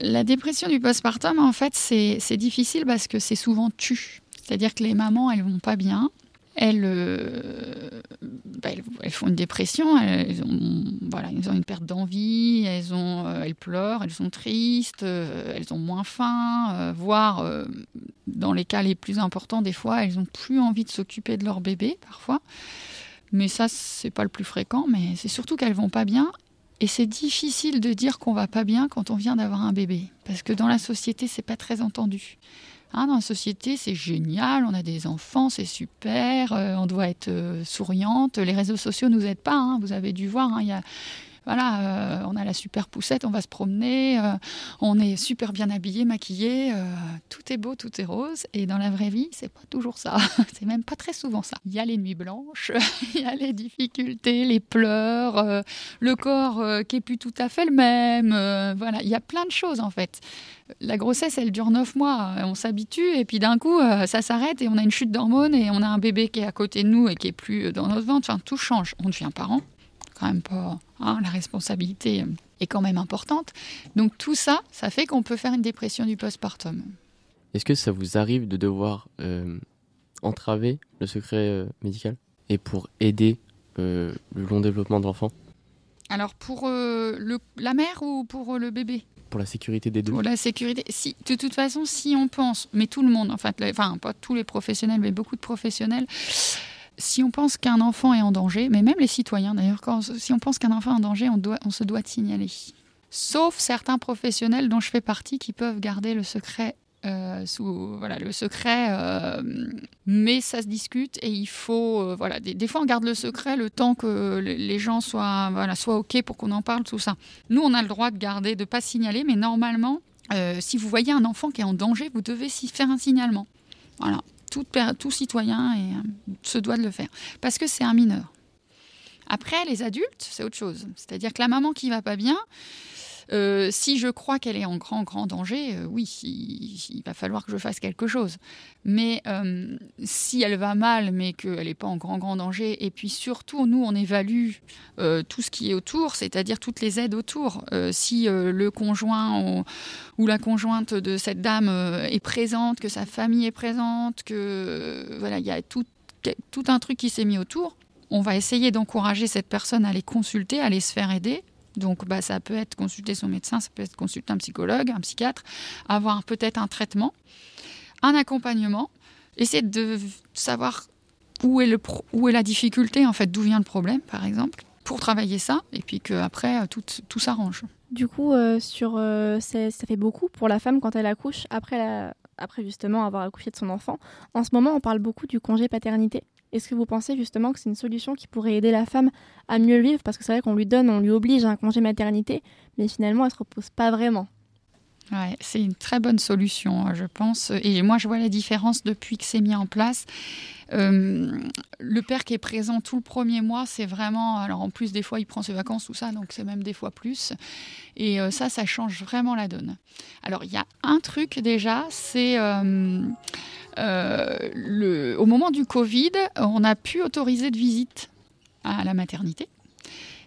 la dépression du postpartum, en fait, c'est difficile parce que c'est souvent tu. C'est-à-dire que les mamans, elles vont pas bien, euh, bah, elles, font une dépression, elles ont, voilà, elles ont une perte d'envie, elles, euh, pleurent, elles sont tristes, euh, elles ont moins faim, voire dans les cas les plus importants, des fois, elles n'ont plus envie de s'occuper de leur bébé parfois. Mais ça, c'est pas le plus fréquent, mais c'est surtout qu'elles vont pas bien. Et c'est difficile de dire qu'on va pas bien quand on vient d'avoir un bébé, parce que dans la société, c'est pas très entendu. Hein, dans la société, c'est génial, on a des enfants, c'est super, euh, on doit être euh, souriante. Les réseaux sociaux nous aident pas, hein, vous avez dû voir, hein, il voilà, euh, on a la super poussette, on va se promener, euh, on est super bien habillé, maquillé, euh, tout est beau, tout est rose. Et dans la vraie vie, c'est pas toujours ça. c'est même pas très souvent ça. Il y a les nuits blanches, il y a les difficultés, les pleurs, le corps qui est plus tout à fait le même. voilà, il y a plein de choses en fait. La grossesse, elle dure neuf mois. On s'habitue et puis d'un coup, ça s'arrête et on a une chute d'hormones et on a un bébé qui est à côté de nous et qui est plus dans notre ventre. Enfin, tout change. On devient parent quand même pas. Hein, la responsabilité est quand même importante. Donc tout ça, ça fait qu'on peut faire une dépression du postpartum. Est-ce que ça vous arrive de devoir euh, entraver le secret euh, médical et pour aider euh, le long développement de l'enfant? Alors pour le, la mère ou pour le bébé? Pour la sécurité des deux Pour la sécurité. Si, de toute façon, si on pense, mais tout le monde, en fait, enfin, pas tous les professionnels, mais beaucoup de professionnels, si on pense qu'un enfant est en danger, mais même les citoyens d'ailleurs, si on pense qu'un enfant est en danger, on, doit, se doit de signaler. Sauf certains professionnels dont je fais partie qui peuvent garder le secret euh, voilà le secret, euh, mais ça se discute et il faut euh, voilà des, fois on garde le secret le temps que les gens soient voilà soient ok pour qu'on en parle tout ça. Nous on a le droit de garder de pas signaler, mais normalement si vous voyez un enfant qui est en danger, vous devez faire un signalement. Voilà tout, citoyen et, euh, se doit de le faire. Parce que c'est un mineur. Après, les adultes, c'est autre chose. C'est-à-dire que la maman qui va pas bien, euh, si je crois qu'elle est en grand, grand danger, euh, oui, il, va falloir que je fasse quelque chose. Mais euh, si elle va mal, mais qu'elle n'est pas en grand, grand danger, et puis surtout, nous, on évalue tout ce qui est autour, c'est-à-dire toutes les aides autour. si le conjoint ou, la conjointe de cette dame est présente, que sa famille est présente, que voilà, il y a tout, tout un truc qui s'est mis autour, on va essayer d'encourager cette personne à les consulter, à aller se faire aider donc, bah, ça peut être consulter son médecin, ça peut être consulter un psychologue, un psychiatre, avoir peut-être un traitement, un accompagnement, essayer de savoir où est, le où est la difficulté, en fait, d'où vient le problème, par exemple, pour travailler ça, et puis qu'après, tout, tout s'arrange. Du coup, euh, sur, euh, ça fait beaucoup pour la femme quand elle accouche, après, la, après justement avoir accouché de son enfant. En ce moment, on parle beaucoup du congé paternité. Est-ce que vous pensez justement que c'est une solution qui pourrait aider la femme à mieux vivre? Parce que c'est vrai qu'on lui donne, on lui oblige à un congé maternité, mais finalement, elle ne se repose pas vraiment. C'est une très bonne solution, hein, je pense. Et moi, je vois la différence depuis que c'est mis en place. Euh, le père qui est présent tout le premier mois, c'est vraiment. Alors, en plus, des fois, il prend ses vacances, tout ça, donc c'est même des fois plus. Et euh, ça, ça change vraiment la donne. Alors, il y a un truc déjà, c'est. Euh, au moment du Covid, on a pu autoriser de visite à la maternité.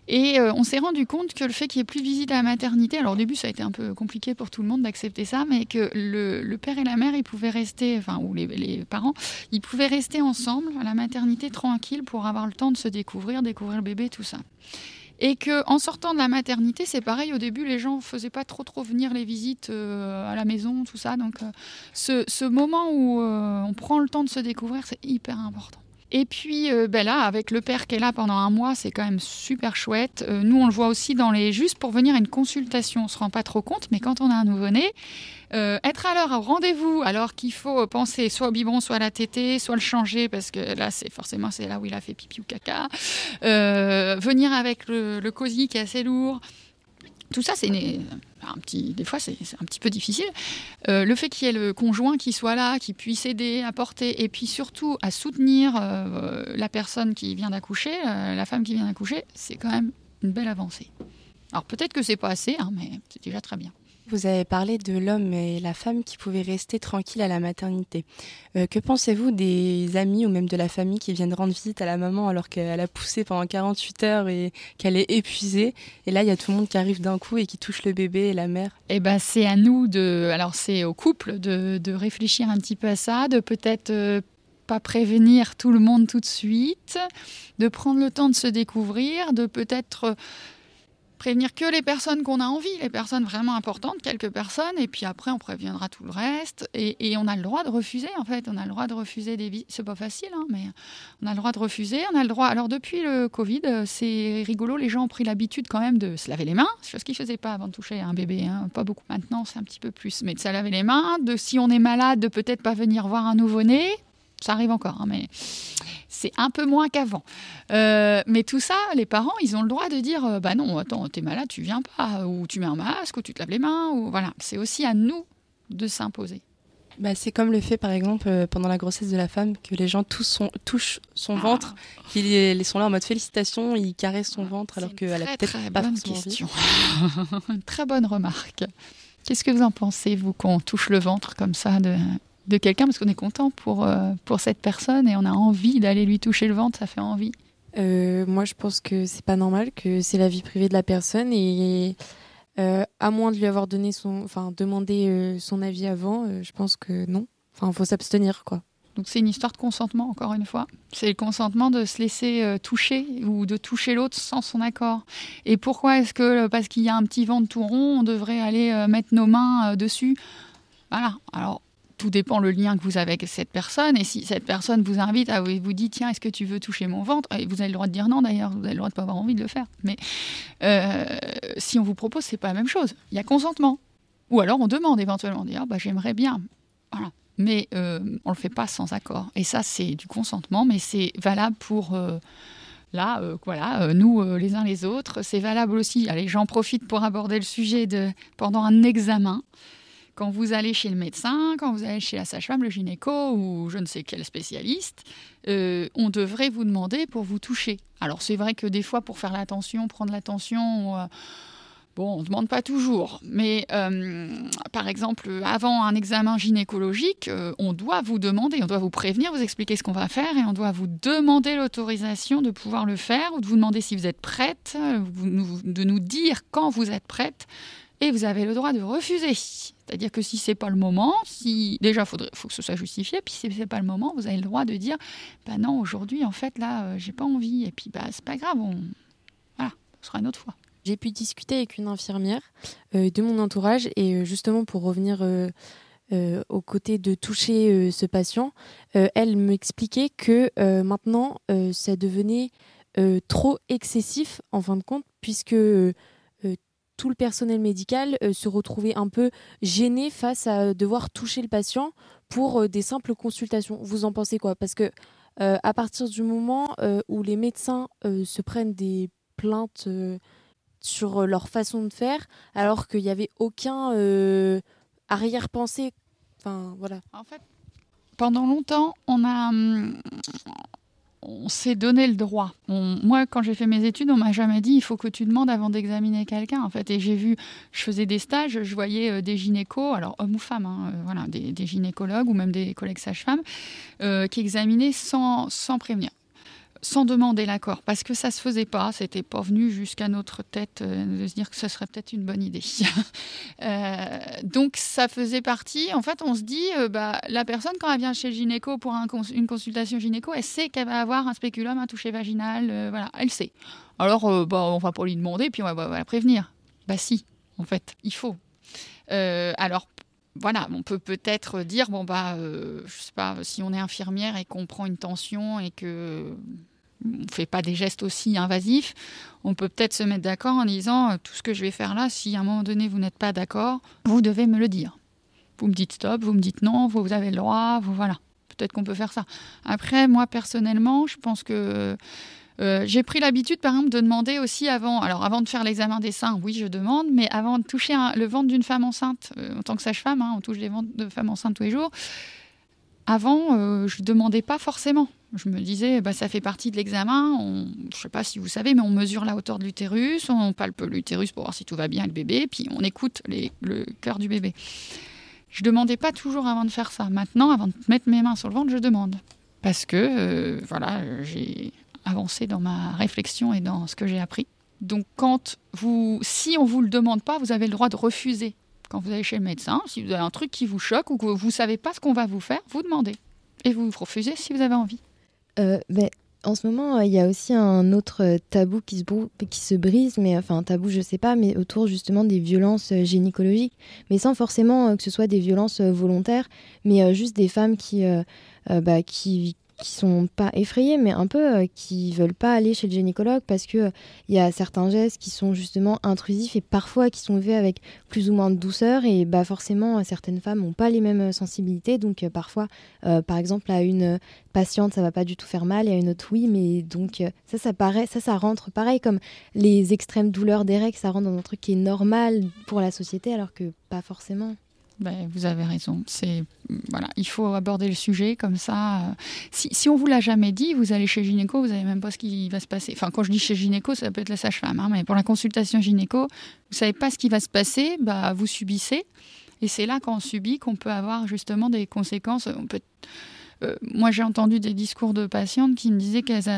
Et euh, on s'est rendu compte que le fait qu'il n'y ait plus de visite à la maternité, alors au début ça a été un peu compliqué pour tout le monde d'accepter ça, mais que le, père et la mère, ils pouvaient rester, enfin, ou les, les, parents, ils pouvaient rester ensemble à la maternité tranquille pour avoir le temps de se découvrir, découvrir le bébé, tout ça. Et que en sortant de la maternité, c'est pareil. Au début, les gens faisaient pas trop trop venir les visites à la maison, tout ça. Donc, ce, ce, moment où on prend le temps de se découvrir, c'est hyper important. Et puis euh, ben là, avec le père qui est là pendant un mois, c'est quand même super chouette. Euh, nous, on le voit aussi dans les juste pour venir à une consultation. On se rend pas trop compte, mais quand on a un nouveau-né, euh, être à l'heure au rendez-vous, alors qu'il faut penser soit au biberon, soit à la tétée, soit le changer parce que là, c'est forcément c'est là où il a fait pipi ou caca. venir avec le, le cosy qui est assez lourd. Tout ça, c'est des fois, c'est un petit peu difficile. Euh, le fait qu'il y ait le conjoint qui soit là, qui puisse aider, apporter, et puis surtout à soutenir euh, la personne qui vient d'accoucher, euh, la femme qui vient d'accoucher, c'est quand même une belle avancée. Alors peut-être que c'est pas assez, hein, mais c'est déjà très bien. Vous avez parlé de l'homme et la femme qui pouvaient rester tranquilles à la maternité. Euh, que pensez-vous des amis ou même de la famille qui viennent rendre visite à la maman alors qu'elle a poussé pendant 48 heures et qu'elle est épuisée Et là, il y a tout le monde qui arrive d'un coup et qui touche le bébé et la mère? Eh ben, c'est à nous de, alors c'est au couple de, réfléchir un petit peu à ça, de peut-être euh, pas prévenir tout le monde tout de suite, de prendre le temps de se découvrir, de peut-être prévenir que les personnes qu'on a envie, les personnes vraiment importantes, quelques personnes, et puis après on préviendra tout le reste. Et, on a le droit de refuser, en fait, on a le droit de refuser des visites. C'est pas facile, hein, mais on a le droit de refuser, on a le droit. Alors depuis le Covid, euh, c'est rigolo, les gens ont pris l'habitude quand même de se laver les mains, chose qu'ils faisaient pas avant de toucher un bébé, hein. pas beaucoup. Maintenant, c'est un petit peu plus, mais de se laver les mains, de si on est malade, de peut-être pas venir voir un nouveau-né, ça arrive encore, hein, mais c'est un peu moins qu'avant. Euh, mais tout ça, les parents, ils ont le droit de dire euh, bah non, attends, t'es malade, tu viens pas, ou tu mets un masque, ou tu te laves les mains, ou voilà. C'est aussi à nous de s'imposer. Bah, c'est comme le fait, par exemple, euh, pendant la grossesse de la femme, que les gens son, touchent son ah. ventre, qu'ils sont là en mode félicitations, ils caressent son ventre, alors qu'elle a peut-être pas bonne question. très bonne remarque. Qu'est-ce que vous en pensez, vous, qu'on touche le ventre comme ça de, de quelqu'un parce qu'on est content pour, euh, pour cette personne et on a envie d'aller lui toucher le ventre, ça fait envie. Euh, moi, je pense que c'est pas normal, que c'est la vie privée de la personne et euh, à moins de lui avoir donné son, enfin, demandé son avis avant, je pense que non. Enfin, faut s'abstenir, quoi. Donc c'est une histoire de consentement, encore une fois. C'est le consentement de se laisser toucher ou de toucher l'autre sans son accord. Et pourquoi est-ce que, parce qu'il y a un petit ventre tout rond, on devrait aller mettre nos mains dessus? Voilà. Alors, tout dépend le lien que vous avez avec cette personne. Et si cette personne vous invite, vous dit tiens, est-ce que tu veux toucher mon ventre? Vous avez le droit de dire non d'ailleurs, vous avez le droit de pas avoir envie de le faire. Mais euh, si on vous propose, c'est pas la même chose. Il y a consentement. Ou alors on demande éventuellement, on ah, bah, j'aimerais bien. Mais euh, on le fait pas sans accord. Et ça, c'est du consentement, mais c'est valable pour. Euh, là, voilà, nous les uns les autres. C'est valable aussi. Allez, j'en profite pour aborder le sujet de pendant un examen. Quand vous allez chez le médecin, quand vous allez chez la sage-femme, le gynéco ou je ne sais quel spécialiste, euh, on devrait vous demander pour vous toucher. Alors c'est vrai que des fois, pour faire l'attention, prendre l'attention, euh, bon, on ne demande pas toujours. Mais euh, par exemple, avant un examen gynécologique, on doit vous demander, on doit vous prévenir, vous expliquer ce qu'on va faire et on doit vous demander l'autorisation de pouvoir le faire ou de vous demander si vous êtes prête, de nous dire quand vous êtes prête et vous avez le droit de refuser. C'est-à-dire que si c'est pas le moment, si déjà faudrait, faut que ce soit justifié, puis si c'est pas le moment, vous avez le droit de dire, bah non, aujourd'hui en fait là, euh, j'ai pas envie, et puis bah c'est pas grave, on, voilà, ce sera une autre fois. J'ai pu discuter avec une infirmière euh, de mon entourage et euh, justement pour revenir aux côtés de toucher ce patient, elle m'expliquait que maintenant ça devenait trop excessif en fin de compte puisque tout le personnel médical euh, se retrouvait un peu gêné face à devoir toucher le patient pour euh, des simples consultations. Vous en pensez quoi? Parce que euh, à partir du moment où les médecins se prennent des plaintes sur leur façon de faire, alors qu'il n'y avait aucun arrière-pensée, enfin voilà. En fait, pendant longtemps, on a, hum, on s'est donné le droit. moi, quand j'ai fait mes études, on m'a jamais dit il faut que tu demandes avant d'examiner quelqu'un. En fait, et j'ai vu, je faisais des stages, je voyais euh, des gynécos, alors hommes ou femmes, hein, euh, voilà, des, gynécologues ou même des collègues sages-femmes euh, qui examinaient sans, sans prévenir sans demander l'accord, parce que ça se faisait pas, c'était pas venu jusqu'à notre tête euh, de se dire que ce serait peut-être une bonne idée. Euh, donc ça faisait partie, en fait on se dit, euh, bah, la personne quand elle vient chez le gynéco pour une consultation gynéco, elle sait qu'elle va avoir un spéculum, un toucher vaginal, voilà, elle sait. Alors, bah, on va pas lui demander, puis on va, la prévenir. Bah si, en fait, il faut. Alors, voilà, on peut peut-être dire, bon, bah, euh, je sais pas, si on est infirmière et qu'on prend une tension et que on ne fait pas des gestes aussi invasifs, on peut peut-être se mettre d'accord en disant, tout ce que je vais faire là, si à un moment donné vous n'êtes pas d'accord, vous devez me le dire. Vous me dites stop, vous me dites non, vous avez le droit, vous voilà. Peut-être qu'on peut faire ça. Après, moi personnellement, je pense que euh, j'ai pris l'habitude, par exemple, de demander aussi avant, alors avant de faire l'examen des seins, oui, je demande, mais avant de toucher le ventre d'une femme enceinte, euh, en tant que sage-femme, hein, on touche des ventres de femmes enceintes tous les jours. Avant, euh, je ne demandais pas forcément. Je me disais, bah, ça fait partie de l'examen. Je ne sais pas si vous savez, mais on mesure la hauteur de l'utérus, on palpe l'utérus pour voir si tout va bien, le bébé, puis on écoute le cœur du bébé. Je demandais pas toujours avant de faire ça. Maintenant, avant de mettre mes mains sur le ventre, je demande. Parce que, voilà, j'ai avancer dans ma réflexion et dans ce que j'ai appris. Donc quand vous, si on vous le demande pas, vous avez le droit de refuser. Quand vous allez chez le médecin, si vous avez un truc qui vous choque ou que vous savez pas ce qu'on va vous faire, vous demandez et vous refusez si vous avez envie. Euh, ben, en ce moment, il y a aussi un autre tabou qui se, qui se brise, mais enfin un tabou, je sais pas, mais autour justement des violences gynécologiques, mais sans forcément que ce soit des violences volontaires, mais juste des femmes qui, bah, qui, qui sont pas effrayés, mais un peu euh, qui veulent pas aller chez le gynécologue parce que il y a certains gestes qui sont justement intrusifs et parfois qui sont faits avec plus ou moins de douceur et bah forcément certaines femmes n'ont pas les mêmes sensibilités donc euh, parfois euh, par exemple à une patiente ça va pas du tout faire mal et à une autre oui mais donc ça ça paraît ça ça rentre pareil comme les extrêmes douleurs des règles ça rentre dans un truc qui est normal pour la société alors que pas forcément. Ben, vous avez raison. C'est voilà, il faut aborder le sujet comme ça. Si, si on vous l'a jamais dit, vous allez chez gynéco, vous savez même pas ce qui va se passer. Enfin, quand je dis chez gynéco, ça peut être la sage-femme, hein, mais pour la consultation gynéco, vous savez pas ce qui va se passer, bah vous subissez. Et c'est là quand on subit qu'on peut avoir justement des conséquences. On peut euh, moi, j'ai entendu des discours de patientes qui me disaient qu'elles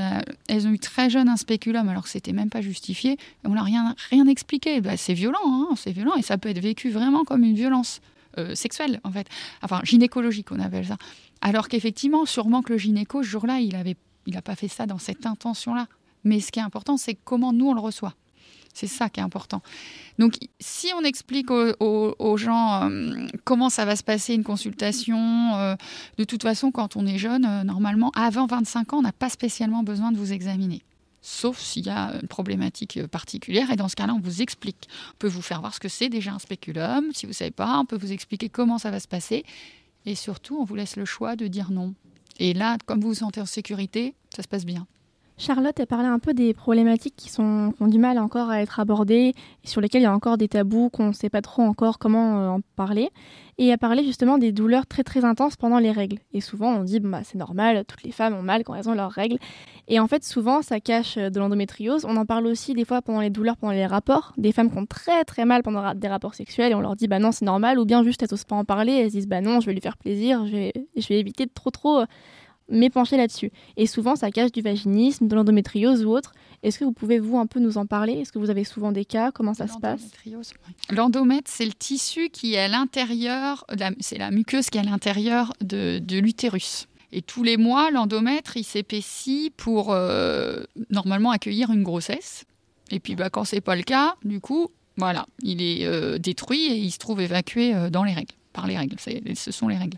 elles ont eu très jeune un spéculum, alors que c'était même pas justifié. On n'a rien, rien expliqué. Bah, c'est violent, hein, c'est violent, et ça peut être vécu vraiment comme une violence. Euh, sexuelle, en fait. Enfin, gynécologique, on appelle ça. Alors qu'effectivement, sûrement que le gynéco, ce jour-là, il avait, il n'a pas fait ça dans cette intention-là. Mais ce qui est important, c'est comment nous, on le reçoit. C'est ça qui est important. Donc, si on explique aux, gens euh, comment ça va se passer une consultation, euh, de toute façon, quand on est jeune, normalement, avant 25 ans, on n'a pas spécialement besoin de vous examiner sauf s'il y a une problématique euh, particulière. Et dans ce cas-là, on vous explique. On peut vous faire voir ce que c'est déjà un spéculum. Si vous ne savez pas, on peut vous expliquer comment ça va se passer. Et surtout, on vous laisse le choix de dire non. Et là, comme vous vous sentez en sécurité, ça se passe bien. Charlotte a parlé un peu des problématiques qui, sont, ont du mal encore à être abordées et sur lesquelles il y a encore des tabous qu'on ne sait pas trop encore comment euh, en parler. Et a parlé justement des douleurs très très intenses pendant les règles. Et souvent on dit bah, c'est normal, toutes les femmes ont mal quand elles ont leurs règles. Et en fait souvent ça cache euh, de l'endométriose. On en parle aussi des fois pendant les douleurs, pendant les rapports. Des femmes qui ont très très mal pendant des rapports sexuels et on leur dit bah non c'est normal. Ou bien juste elles n'osent pas en parler, elles se disent bah non je vais lui faire plaisir, je vais, je vais éviter de trop trop m'épancher là-dessus. Et souvent, ça cache du vaginisme, de l'endométriose ou autre. Est-ce que vous pouvez, vous, un peu nous en parler? Est-ce que vous avez souvent des cas? Comment ça se passe? L'endomètre, c'est le tissu qui est à l'intérieur, c'est la muqueuse qui est à l'intérieur de, l'utérus. Et tous les mois, l'endomètre, il s'épaissit pour euh, normalement accueillir une grossesse. Et puis, bah, quand c'est pas le cas, du coup, voilà, il est euh, détruit et il se trouve évacué euh, dans les règles, par les règles. Ce sont les règles.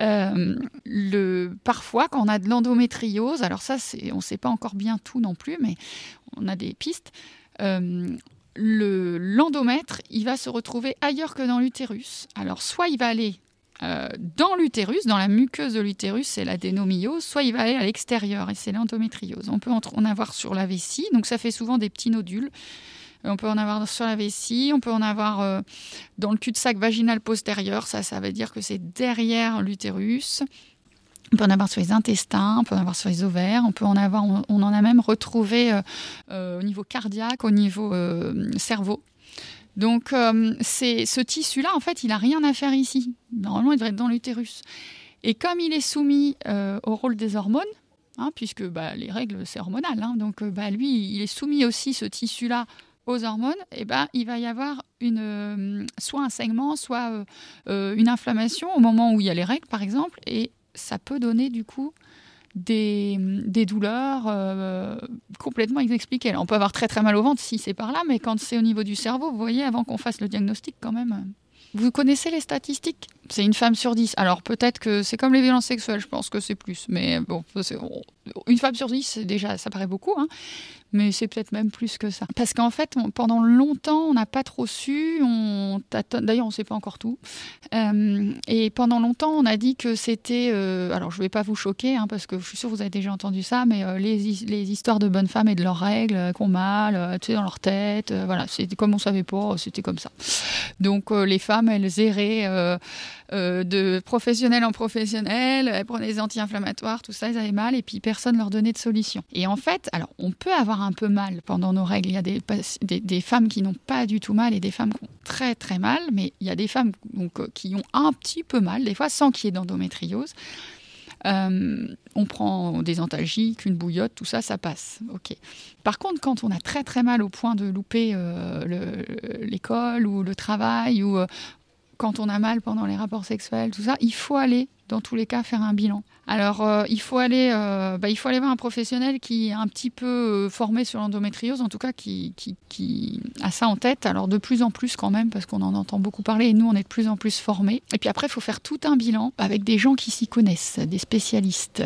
Euh, parfois, quand on a de l'endométriose, alors ça, on ne sait pas encore bien tout non plus, mais on a des pistes. Euh, l'endomètre, il va se retrouver ailleurs que dans l'utérus. Alors, soit il va aller euh, dans l'utérus, dans la muqueuse de l'utérus, c'est l'adénomyose, soit il va aller à l'extérieur et c'est l'endométriose. On peut en avoir sur la vessie, donc ça fait souvent des petits nodules. On peut en avoir sur la vessie, on peut en avoir euh, dans le cul-de-sac vaginal postérieur, ça, ça veut dire que c'est derrière l'utérus. On peut en avoir sur les intestins, on peut en avoir sur les ovaires, on peut en avoir, on, en a même retrouvé euh, euh, au niveau cardiaque, au niveau cerveau. Donc, c'est ce tissu-là, en fait, il n'a rien à faire ici. Normalement, il devrait être dans l'utérus. Et comme il est soumis au rôle des hormones, hein, puisque bah, les règles, c'est hormonal, hein, donc bah, lui, il est soumis aussi, ce tissu-là, aux hormones, eh ben, il va y avoir une, euh, soit un saignement, soit euh, euh, une inflammation au moment où il y a les règles, par exemple, et ça peut donner du coup des, douleurs complètement inexpliquées. On peut avoir très très mal au ventre si c'est par là, mais quand c'est au niveau du cerveau, vous voyez, avant qu'on fasse le diagnostic quand même. Vous connaissez les statistiques? C'est une femme sur dix. Alors peut-être que c'est comme les violences sexuelles, je pense que c'est plus. Mais bon, une femme sur dix, c'est déjà, ça paraît beaucoup, hein, mais c'est peut-être même plus que ça. Parce qu'en fait, pendant longtemps, on n'a pas trop su. On D'ailleurs, on ne sait pas encore tout. Euh, et pendant longtemps, on a dit que c'était. euh, alors, je ne vais pas vous choquer, hein, parce que je suis sûre que vous avez déjà entendu ça, mais euh, les, his- les histoires de bonnes femmes et de leurs règles, qu'on mal, tu sais, dans leur tête, voilà, c'était comme on savait pas, c'était comme ça. Donc, les femmes, elles erraient euh, euh, de professionnel en professionnel, elles prenaient des anti-inflammatoires, tout ça, elles avaient mal, et puis personne leur donnait de solution. Et en fait, alors, on peut avoir un peu mal pendant nos règles. Il y a des, femmes qui n'ont pas du tout mal et des femmes qui ont très très mal, mais il y a des femmes donc, euh, qui ont un petit peu mal, des fois sans qu'il y ait d'endométriose. Euh, on prend des antalgiques, une bouillotte, tout ça, ça passe. Par contre, quand on a très très mal au point de louper euh, le- l'école ou le travail ou euh, quand on a mal pendant les rapports sexuels, tout ça, il faut aller dans tous les cas faire un bilan. Alors, euh, il, faut aller, euh, bah, il faut aller voir un professionnel qui est un petit peu euh, formé sur l'endométriose, en tout cas qui, a ça en tête. Alors, de plus en plus quand même, parce qu'on en entend beaucoup parler, et nous, on est de plus en plus formés. Et puis après, il faut faire tout un bilan avec des gens qui s'y connaissent, des spécialistes.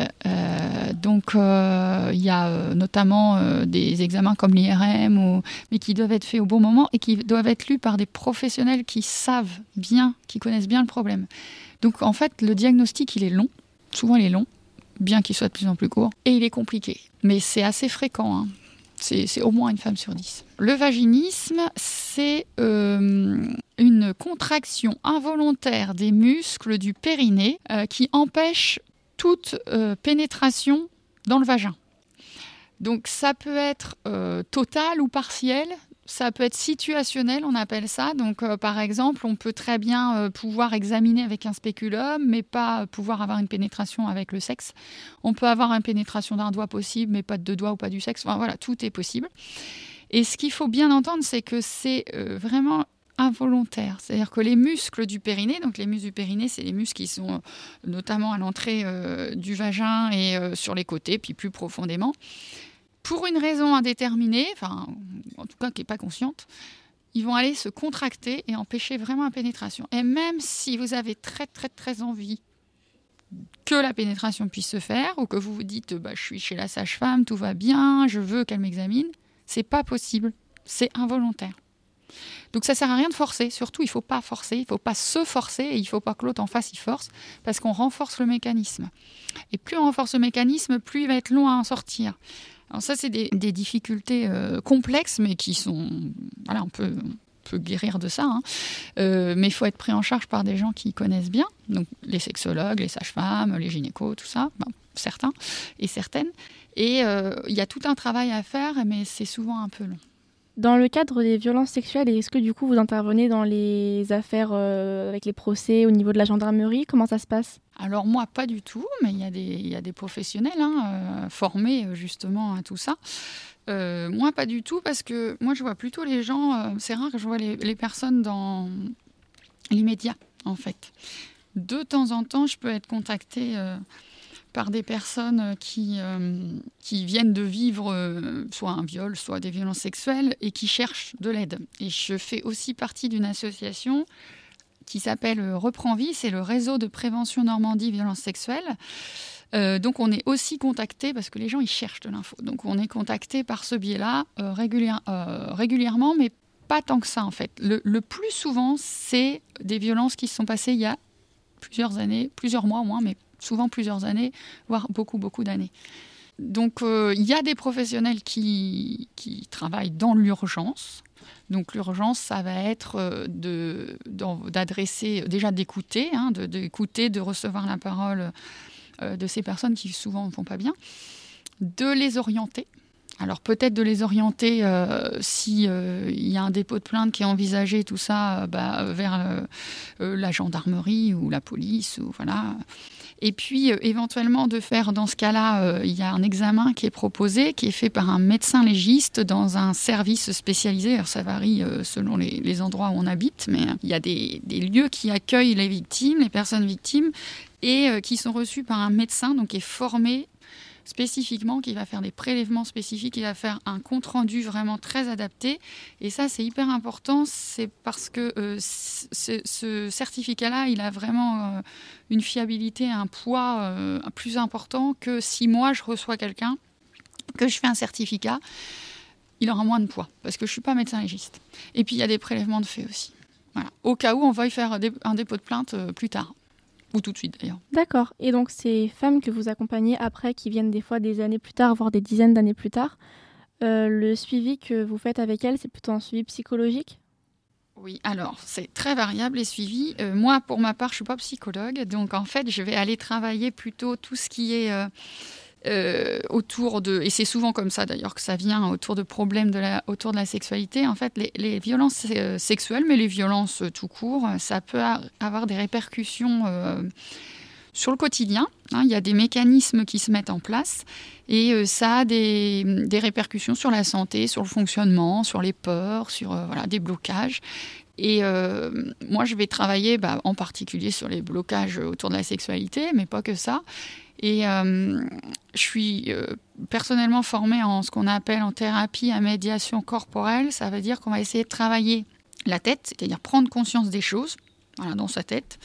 Donc, il y a notamment des examens comme l'IRM, mais qui doivent être faits au bon moment et qui doivent être lus par des professionnels qui savent bien, qui connaissent bien le problème. Donc, en fait, le diagnostic, il est long. Souvent, il est long, bien qu'il soit de plus en plus court. Et il est compliqué. Mais c'est assez fréquent. hein. C'est au moins une femme sur dix. Le vaginisme, c'est euh, une contraction involontaire des muscles du périnée euh, qui empêche toute euh, pénétration dans le vagin. Donc ça peut être total ou partiel, ça peut être situationnel, on appelle ça. Donc euh, par exemple, on peut très bien euh, pouvoir examiner avec un spéculum, mais pas pouvoir avoir une pénétration avec le sexe. On peut avoir une pénétration d'un doigt possible, mais pas de deux doigts ou pas du sexe. Enfin voilà, tout est possible. Et ce qu'il faut bien entendre, c'est que c'est euh, vraiment involontaire. C'est-à-dire que les muscles du périnée, donc les muscles du c'est les muscles qui sont notamment à l'entrée du vagin et sur les côtés, puis plus profondément. Pour une raison indéterminée, enfin, en tout cas qui n'est pas consciente, ils vont aller se contracter et empêcher vraiment la pénétration. Et même si vous avez très très très envie que la pénétration puisse se faire, ou que vous vous dites bah, je suis chez la sage-femme, tout va bien, je veux qu'elle m'examine, c'est pas possible, c'est involontaire. Donc ça sert à rien de forcer, surtout il faut pas forcer, il faut pas se forcer et il faut pas que l'autre en face y force parce qu'on renforce le mécanisme. Et plus on renforce le mécanisme, plus il va être long à en sortir. Alors ça c'est des, difficultés euh, complexes mais qui sont voilà on peut peut guérir de ça, hein. Euh, mais il faut être pris en charge par des gens qui connaissent bien, donc les sexologues, les sages-femmes, les gynécos, tout ça, certains et certaines. Et euh, il y a tout un travail à faire, mais c'est souvent un peu long. Dans le cadre des violences sexuelles, est-ce que du coup vous intervenez dans les affaires avec les procès au niveau de la gendarmerie? Comment ça se passe? Alors moi, pas du tout, mais il y a des, y a des professionnels hein, euh, formés euh, justement à tout ça. Euh, moi, pas du tout, parce que moi, je vois plutôt les gens, c'est rare que je vois les, les personnes dans l'immédiat, en fait. De temps en temps, je peux être contactée par des personnes qui, qui viennent de vivre soit un viol, soit des violences sexuelles, et qui cherchent de l'aide. Et je fais aussi partie d'une association qui s'appelle euh, Reprends Vie, c'est le réseau de prévention Normandie violences sexuelles. Euh, donc on est aussi contacté parce que les gens ils cherchent de l'info. Donc on est contacté par ce biais-là euh, régulière- régulièrement, mais pas tant que ça en fait. Le, le plus souvent c'est des violences qui se sont passées il y a plusieurs années, plusieurs mois au moins, mais souvent plusieurs années, voire beaucoup beaucoup d'années. Donc euh, il y a des professionnels qui, qui travaillent dans l'urgence. Donc l'urgence, ça va être euh, de- d'adresser, déjà d'écouter, hein, de- d'écouter, de, recevoir la parole euh, de ces personnes qui souvent ne font pas bien, de les orienter. Alors peut-être de les orienter euh, si euh, y a un dépôt de plainte qui est envisagé, tout ça, euh, bah, vers euh, euh, la gendarmerie ou la police, ou voilà. Et puis, éventuellement, de faire, dans ce cas-là, il y a un examen qui est proposé, qui est fait par un médecin légiste dans un service spécialisé. Alors, ça varie selon les, endroits où on habite, mais il y a des, lieux qui accueillent les victimes, les personnes victimes, et qui sont reçus par un médecin, donc qui est formé spécifiquement, qui va faire des prélèvements spécifiques, qui va faire un compte-rendu vraiment très adapté. Et ça, c'est hyper important, c'est parce que euh, ce, certificat-là, il a vraiment euh, une fiabilité, un poids euh, plus important que si moi, je reçois quelqu'un, que je fais un certificat, il aura moins de poids, parce que je suis pas médecin légiste. Et puis, il y a des prélèvements de fait aussi. Au cas où on va y faire un dépôt de plainte plus tard. Ou tout de suite d'ailleurs. D'accord. Et donc ces femmes que vous accompagnez après, qui viennent des fois des années plus tard, voire des dizaines d'années plus tard, euh, le suivi que vous faites avec elles, c'est plutôt un suivi psychologique? Oui, alors c'est très variable les suivis. Euh, moi, pour ma part, je suis pas psychologue, donc en fait, je vais aller travailler plutôt tout ce qui est euh, euh, autour de, et c'est souvent comme ça d'ailleurs que ça vient autour de problèmes de la, autour de la sexualité. En fait, les, violences euh, sexuelles, mais les violences tout court, ça peut avoir des répercussions euh, sur le quotidien. Hein. il y a des mécanismes qui se mettent en place et ça a des, des, répercussions sur la santé, sur le fonctionnement, sur les peurs, sur voilà, des blocages. Et moi, je vais travailler bah, en particulier sur les blocages autour de la sexualité, mais pas que ça. Et euh, je suis euh, personnellement formée en ce qu'on appelle en thérapie à médiation corporelle. Ça veut dire qu'on va essayer de travailler la tête, c'est-à-dire prendre conscience des choses dans sa tête.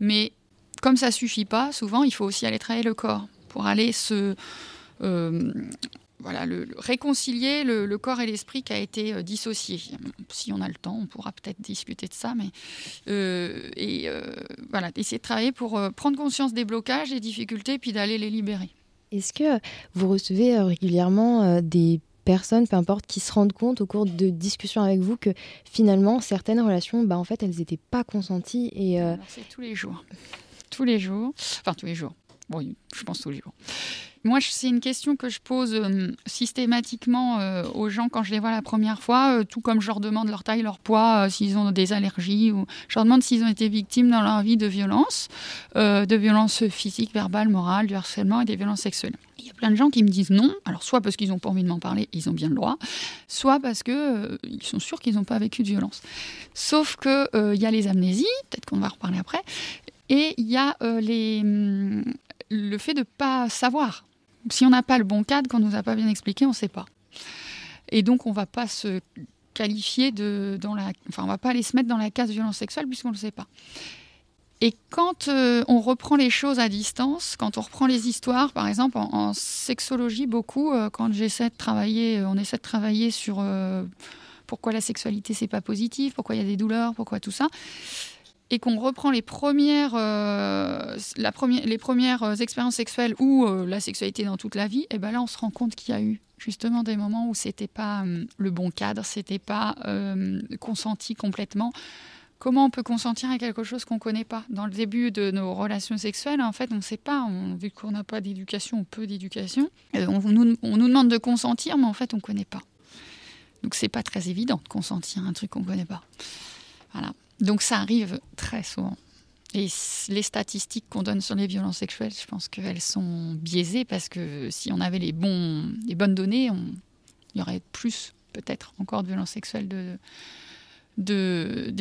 Mais comme ça suffit pas, souvent il faut aussi aller travailler le corps pour aller se euh, voilà, le, réconcilier le, corps et l'esprit qui a été euh, dissocié. Si on a le temps, on pourra peut-être discuter de ça, mais euh, et euh, voilà, essayer de travailler pour prendre conscience des blocages, des difficultés, puis d'aller les libérer. Est-ce que vous recevez régulièrement des personnes, peu importe, qui se rendent compte au cours de discussions avec vous que finalement certaines relations, bah en fait, elles n'étaient pas consenties et c'est tous les jours, tous les jours, enfin tous les jours. Bon, je pense tous les jours. Moi, c'est une question que je pose euh, systématiquement euh, aux gens quand je les vois la première fois, euh, tout comme je leur demande leur taille, leur poids, s'ils ont des allergies, je leur demande s'ils ont été victimes dans leur vie de violences, de violences physiques, verbales, morales, du harcèlement et des violences sexuelles. Il y a plein de gens qui me disent non, alors soit parce qu'ils n'ont pas envie de m'en parler, ils ont bien le droit, soit parce qu'ils ils sont sûrs qu'ils n'ont pas vécu de violence. Sauf qu'il il y a les amnésies, peut-être qu'on va reparler après, et il y a les, hum, le fait de ne pas savoir si on n'a pas le bon cadre, qu'on nous a pas bien expliqué, on ne sait pas. Et donc, on ne va pas se qualifier de. Enfin, on va pas aller se mettre dans la case violence sexuelle puisqu'on ne le sait pas. Et quand euh, on reprend les choses à distance, quand on reprend les histoires, par exemple en, sexologie, beaucoup, euh, quand j'essaie de travailler, euh, on essaie de travailler sur pourquoi la sexualité c'est pas positif, pourquoi il y a des douleurs, pourquoi tout ça et qu'on reprend les premières, euh, la première, les premières euh, expériences sexuelles ou euh, la sexualité dans toute la vie, et ben là on se rend compte qu'il y a eu justement des moments où c'était pas le bon cadre, c'était pas consenti complètement. Comment on peut consentir à quelque chose qu'on connaît pas? Dans le début de nos relations sexuelles, en fait, on ne sait pas. Vu qu'on n'a pas d'éducation ou peu d'éducation, on, nous, demande de consentir, mais en fait, on connaît pas. Donc c'est pas très évident de consentir à un truc qu'on connaît pas. Voilà. Donc ça arrive très souvent. Et les statistiques qu'on donne sur les violences sexuelles, je pense qu'elles sont biaisées parce que si on avait les, bonnes données, il y aurait plus peut-être encore de violences sexuelles de, de,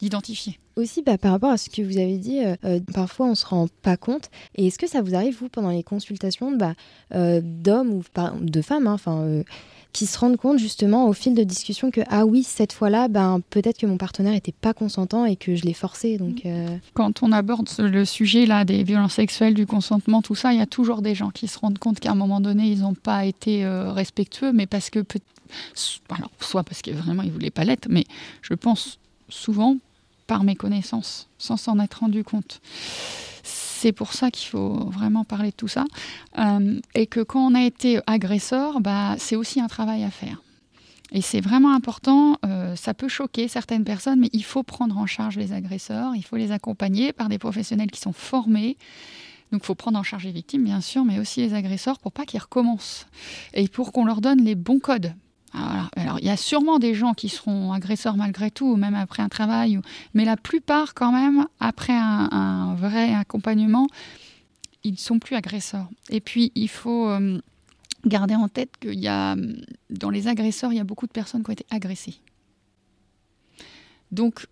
d'identifier. Aussi, bah, par rapport à ce que vous avez dit, euh, euh, parfois on ne se rend pas compte. Et est-ce que ça vous arrive, vous, pendant les consultations bah, euh, d'hommes ou de femmes, hein, enfin, qui se rendent compte justement au fil de discussion que ah oui cette fois-là ben peut-être que mon partenaire était pas consentant et que je l'ai forcé donc mm. euh, quand on aborde le sujet là des violences sexuelles du consentement tout ça il y a toujours des gens qui se rendent compte qu'à un moment donné ils n'ont pas été euh, respectueux mais parce que alors soit parce que vraiment ils voulaient pas l'être mais je pense souvent par méconnaissance sans s'en être rendu compte c'est pour ça qu'il faut vraiment parler de tout ça. Euh, et que quand on a été agresseur, bah, c'est aussi un travail à faire. Et c'est vraiment important, euh, ça peut choquer certaines personnes, mais il faut prendre en charge les agresseurs, il faut les accompagner par des professionnels qui sont formés. Donc il faut prendre en charge les victimes, bien sûr, mais aussi les agresseurs pour pas qu'ils recommencent. Et pour qu'on leur donne les bons codes. Alors, il y a sûrement des gens qui seront agresseurs malgré tout, même après un travail, mais la plupart, quand même, après un, vrai accompagnement, ils ne sont plus agresseurs. Et puis, il faut euh, garder en tête qu'il y a, dans les agresseurs, il y a beaucoup de personnes qui ont été agressées. Donc,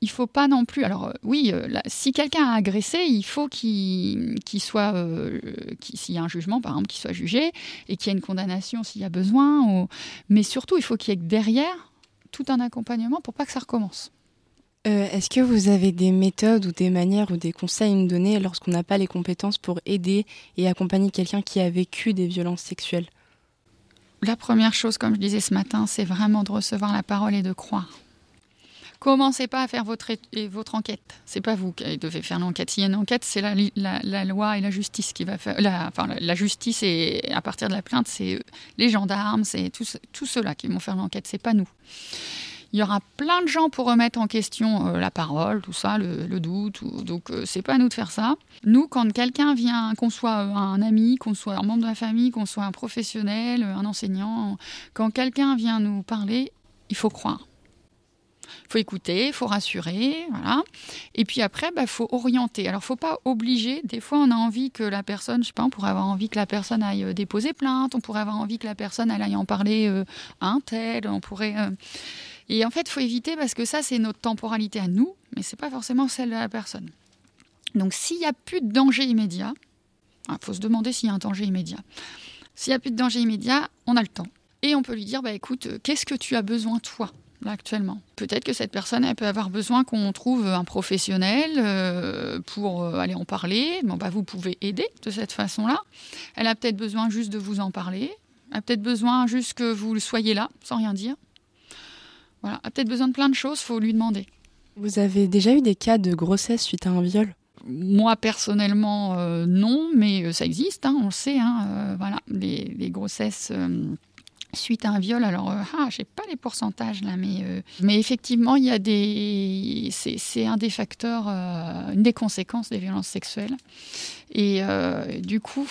il faut pas non plus. Alors oui, si quelqu'un a agressé, il faut qu'il soit, s'il y a un jugement par exemple, qu'il soit jugé et qu'il y ait une condamnation s'il y a besoin. Mais surtout, il faut qu'il y ait derrière tout un accompagnement pour pas que ça recommence. Euh, est-ce que vous avez des méthodes ou des manières ou des conseils à nous donner lorsqu'on n'a pas les compétences pour aider et accompagner quelqu'un qui a vécu des violences sexuelles? La première chose, comme je disais ce matin, c'est vraiment de recevoir la parole et de croire. Commencez pas à faire votre, votre enquête. C'est pas vous qui devez faire l'enquête. S'il y a une enquête, c'est la, la, loi et la justice qui va faire. La, enfin, la, justice et à partir de la plainte, c'est les gendarmes, c'est tous ceux-là qui vont faire l'enquête. C'est pas nous. Il y aura plein de gens pour remettre en question euh, la parole, tout ça, le, doute. donc, euh, c'est pas à nous de faire ça. Nous, quand quelqu'un vient, qu'on soit euh, un ami, qu'on soit un membre de la famille, qu'on soit un professionnel, un enseignant, quand quelqu'un vient nous parler, il faut croire. Faut écouter, il faut rassurer, voilà. Et puis après, il bah, faut orienter. Alors, faut pas obliger. Des fois, on a envie que la personne, je sais pas, on pourrait avoir envie que la personne aille déposer plainte, on pourrait avoir envie que la personne aille en parler à un tel, on pourrait. Et en fait, il faut éviter parce que ça, c'est notre temporalité à nous, mais c'est pas forcément celle de la personne. Donc, s'il n'y a plus de danger immédiat, il ah, faut se demander s'il y a un danger immédiat. S'il n'y a plus de danger immédiat, on a le temps. Et on peut lui dire, bah, écoute, euh, qu'est-ce que tu as besoin, toi? Là, actuellement. Peut-être que cette personne, elle peut avoir besoin qu'on trouve un professionnel euh, pour euh, aller en parler. Bon, bah, vous pouvez aider de cette façon-là. Elle a peut-être besoin juste de vous en parler. Elle a peut-être besoin juste que vous soyez là, sans rien dire. Voilà, a peut-être besoin de plein de choses, faut lui demander. Vous avez déjà eu des cas de grossesse suite à un viol? Moi personnellement euh, non, mais ça existe, hein, on le sait. Hein, euh, voilà, les, grossesses suite à un viol. Alors, ah, j'ai pas les pourcentages là, mais mais effectivement, il y a des, c'est un des facteurs, une des conséquences des violences sexuelles. Et du coup,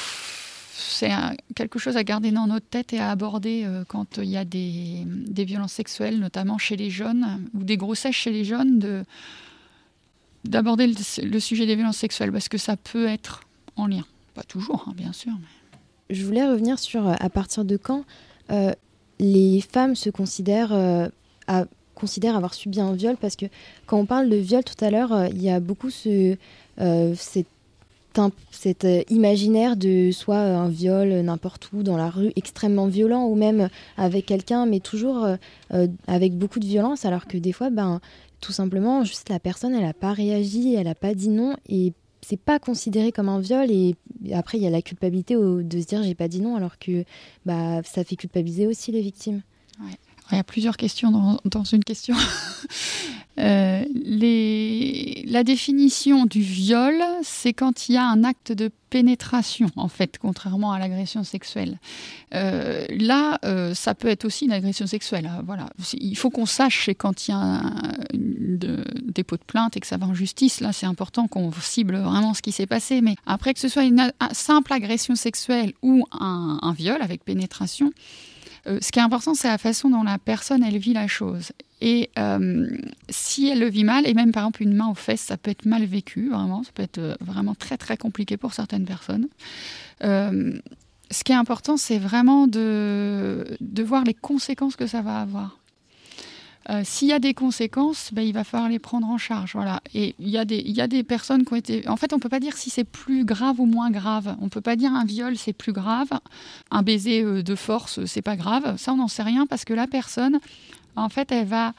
c'est quelque chose à garder dans notre tête et à aborder euh, quand il y a des, violences sexuelles, notamment chez les jeunes, ou des grossesses chez les jeunes, de, d'aborder le, sujet des violences sexuelles, parce que ça peut être en lien. Pas toujours, hein, bien sûr. Je voulais revenir sur euh, à partir de quand euh, les femmes se considèrent, considèrent avoir subi un viol, parce que quand on parle de viol tout à l'heure, il y a beaucoup ce, cet euh, imaginaire de soit euh, un viol n'importe où dans la rue extrêmement violent ou même avec quelqu'un mais toujours euh, avec beaucoup de violence alors que des fois ben tout simplement juste la personne elle n'a pas réagi elle n'a pas dit non et c'est pas considéré comme un viol et après il y a la culpabilité de se dire j'ai pas dit non alors que bah ça fait culpabiliser aussi les victimes. Il y a plusieurs questions dans, une question. Euh, la définition du viol, c'est quand il y a un acte de pénétration, en fait, contrairement à l'agression sexuelle. Euh, là, euh, ça peut être aussi une agression sexuelle. Hein, voilà. Il faut qu'on sache quand il y a un, dépôt de plainte et que ça va en justice. Là, c'est important qu'on cible vraiment ce qui s'est passé. Mais après, que ce soit une simple agression sexuelle ou un viol avec pénétration, euh, ce qui est important, c'est la façon dont la personne, elle vit la chose. Et euh, si elle le vit mal, et même par exemple une main aux fesses, ça peut être mal vécu, vraiment, ça peut être euh, vraiment très très compliqué pour certaines personnes. ce qui est important, c'est vraiment de, de voir les conséquences que ça va avoir. Euh, s'il y a des conséquences, ben, il va falloir les prendre en charge. Voilà. Et il y, a des, personnes qui ont été. En fait, on ne peut pas dire si c'est plus grave ou moins grave. On ne peut pas dire un viol, c'est plus grave. Un baiser euh, de force, c'est pas grave. Ça, on n'en sait rien parce que la personne, en fait, elle va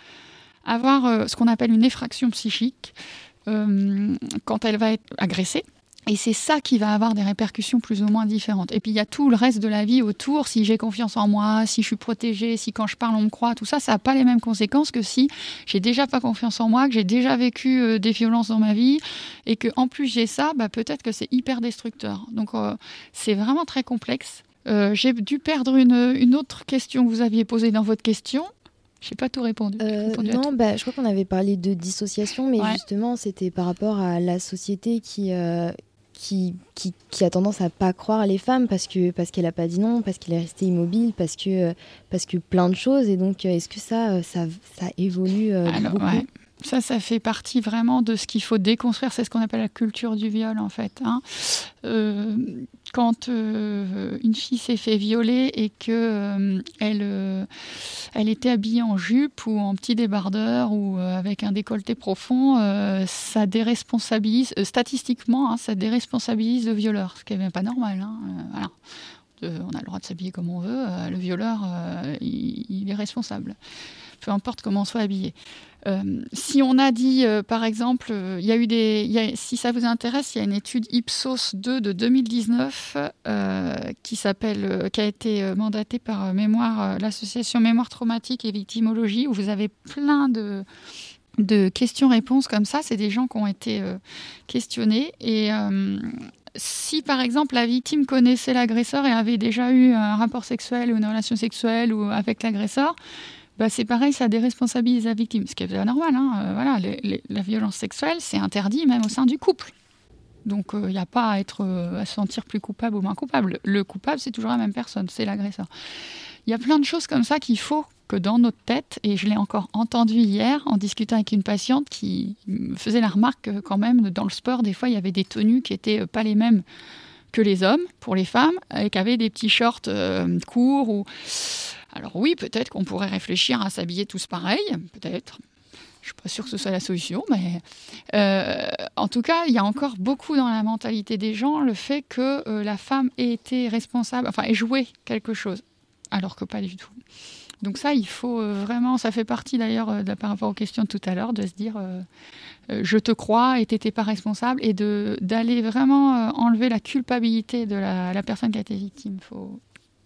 avoir euh, ce qu'on appelle une effraction psychique quand elle va être agressée. Et c'est ça qui va avoir des répercussions plus ou moins différentes. Et puis il y a tout le reste de la vie autour, si j'ai confiance en moi, si je suis protégée, si quand je parle on me croit, tout ça, ça n'a pas les mêmes conséquences que si j'ai déjà pas confiance en moi, que j'ai déjà vécu euh, des violences dans ma vie, et que en plus j'ai ça, bah, peut-être que c'est hyper destructeur. Donc euh, c'est vraiment très complexe. Euh, j'ai dû perdre une, une, autre question que vous aviez posée dans votre question. Je n'ai pas tout répondu. non, bah, je crois qu'on avait parlé de dissociation, mais justement, c'était par rapport à la société qui, qui, qui, qui, a tendance à pas croire les femmes parce que parce qu'elle a pas dit non, parce qu'elle est restée immobile, parce que parce que plein de choses. Et donc, euh, est-ce que ça, euh, ça, ça évolue euh, beaucoup? Ça, ça fait partie vraiment de ce qu'il faut déconstruire. C'est ce qu'on appelle la culture du viol, en fait. Hein. Euh, quand euh, une fille s'est fait violer et que euh, elle, elle était habillée en jupe ou en petit débardeur ou avec un décolleté profond, ça déresponsabilise, statistiquement, hein, ça déresponsabilise le violeur, ce qui n'est pas normal. Hein. on a le droit de s'habiller comme on veut. le violeur, il, il, est responsable, peu importe comment on soit habillé. Euh, si on a dit, euh, par exemple, euh, il y a eu des, si ça vous intéresse, il y a une étude Ipsos 2 de 2019 qui s'appelle, qui a été mandatée par Mémoire, l'association Mémoire traumatique et victimologie, où vous avez plein de de questions-réponses comme ça. C'est des gens qui ont été questionnés et si par exemple la victime connaissait l'agresseur et avait déjà eu un rapport sexuel ou une relation sexuelle ou avec l'agresseur, bah, c'est pareil, ça déresponsabilise la victime, ce qui est normal. Hein. Euh, voilà, la violence sexuelle, c'est interdit même au sein du couple. Donc il euh, n'y a pas à, être, euh, à se sentir plus coupable ou moins coupable. Le coupable, c'est toujours la même personne, c'est l'agresseur. Il y a plein de choses comme ça qu'il faut que dans notre tête, et je l'ai encore entendu hier en discutant avec une patiente qui faisait la remarque quand même dans le sport, des fois il y avait des tenues qui n'étaient pas les mêmes que les hommes pour les femmes, et qui avaient des petits shorts courts ou alors oui, peut-être qu'on pourrait réfléchir à s'habiller tous pareil, peut-être. Je ne suis pas sûre que ce soit la solution, mais euh, en tout cas, il y a encore beaucoup dans la mentalité des gens le fait que euh, la femme ait été responsable, enfin ait joué quelque chose, alors que pas du tout. Donc ça, il faut euh, vraiment, ça fait partie d'ailleurs par rapport aux questions de tout à l'heure, de se dire je te crois et t'étais pas responsable et d'aller vraiment enlever la culpabilité de la, la personne qui a été victime. Il faut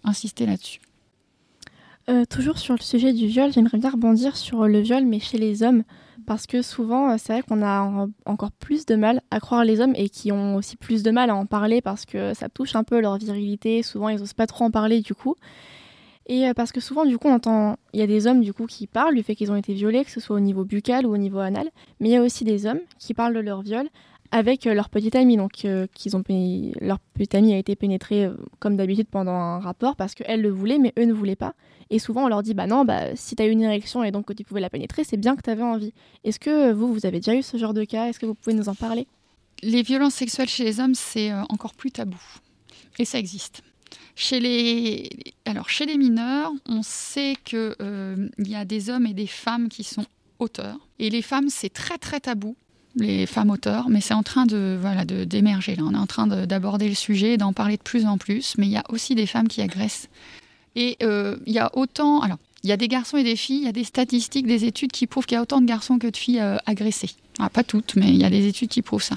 insister là-dessus. Euh, toujours sur le sujet du viol, j'aimerais bien rebondir sur le viol, mais chez les hommes, parce que souvent, euh, c'est vrai qu'on a encore plus de mal à croire les hommes et qui ont aussi plus de mal à en parler parce que ça touche un peu leur virilité. Souvent, ils n'osent pas trop en parler du coup. Et euh, parce que souvent, du coup, on entend, il y a des hommes du coup qui parlent du fait qu'ils ont été violés, que ce soit au niveau buccal ou au niveau anal, mais il y a aussi des hommes qui parlent de leur viol avec leur petite amie. Donc, qu'ils ont leur petite amie a été pénétrée comme d'habitude pendant un rapport parce qu'elle le voulait, mais eux ne voulaient pas. Et souvent, on leur dit, bah non, bah, si tu as une érection et donc que tu pouvais la pénétrer, c'est bien que tu avais envie. Est-ce que vous, vous avez déjà eu ce genre de cas? Est-ce que vous pouvez nous en parler? Les violences sexuelles chez les hommes, c'est euh, encore plus tabou. Et ça existe. Chez les, alors, chez les mineurs, on sait qu'il euh, y a des hommes et des femmes qui sont auteurs. Et les femmes, c'est très très tabou les femmes auteurs, mais c'est en train de voilà d'émerger là. On est en train d'aborder le sujet, d'en parler de plus en plus. Mais il y a aussi des femmes qui agressent et euh, il y a autant. Alors, il y a des garçons et des filles, il y a des statistiques, des études qui prouvent qu'il y a autant de garçons que de filles euh, agressés. Ah, pas toutes, mais il y a des études qui prouvent ça.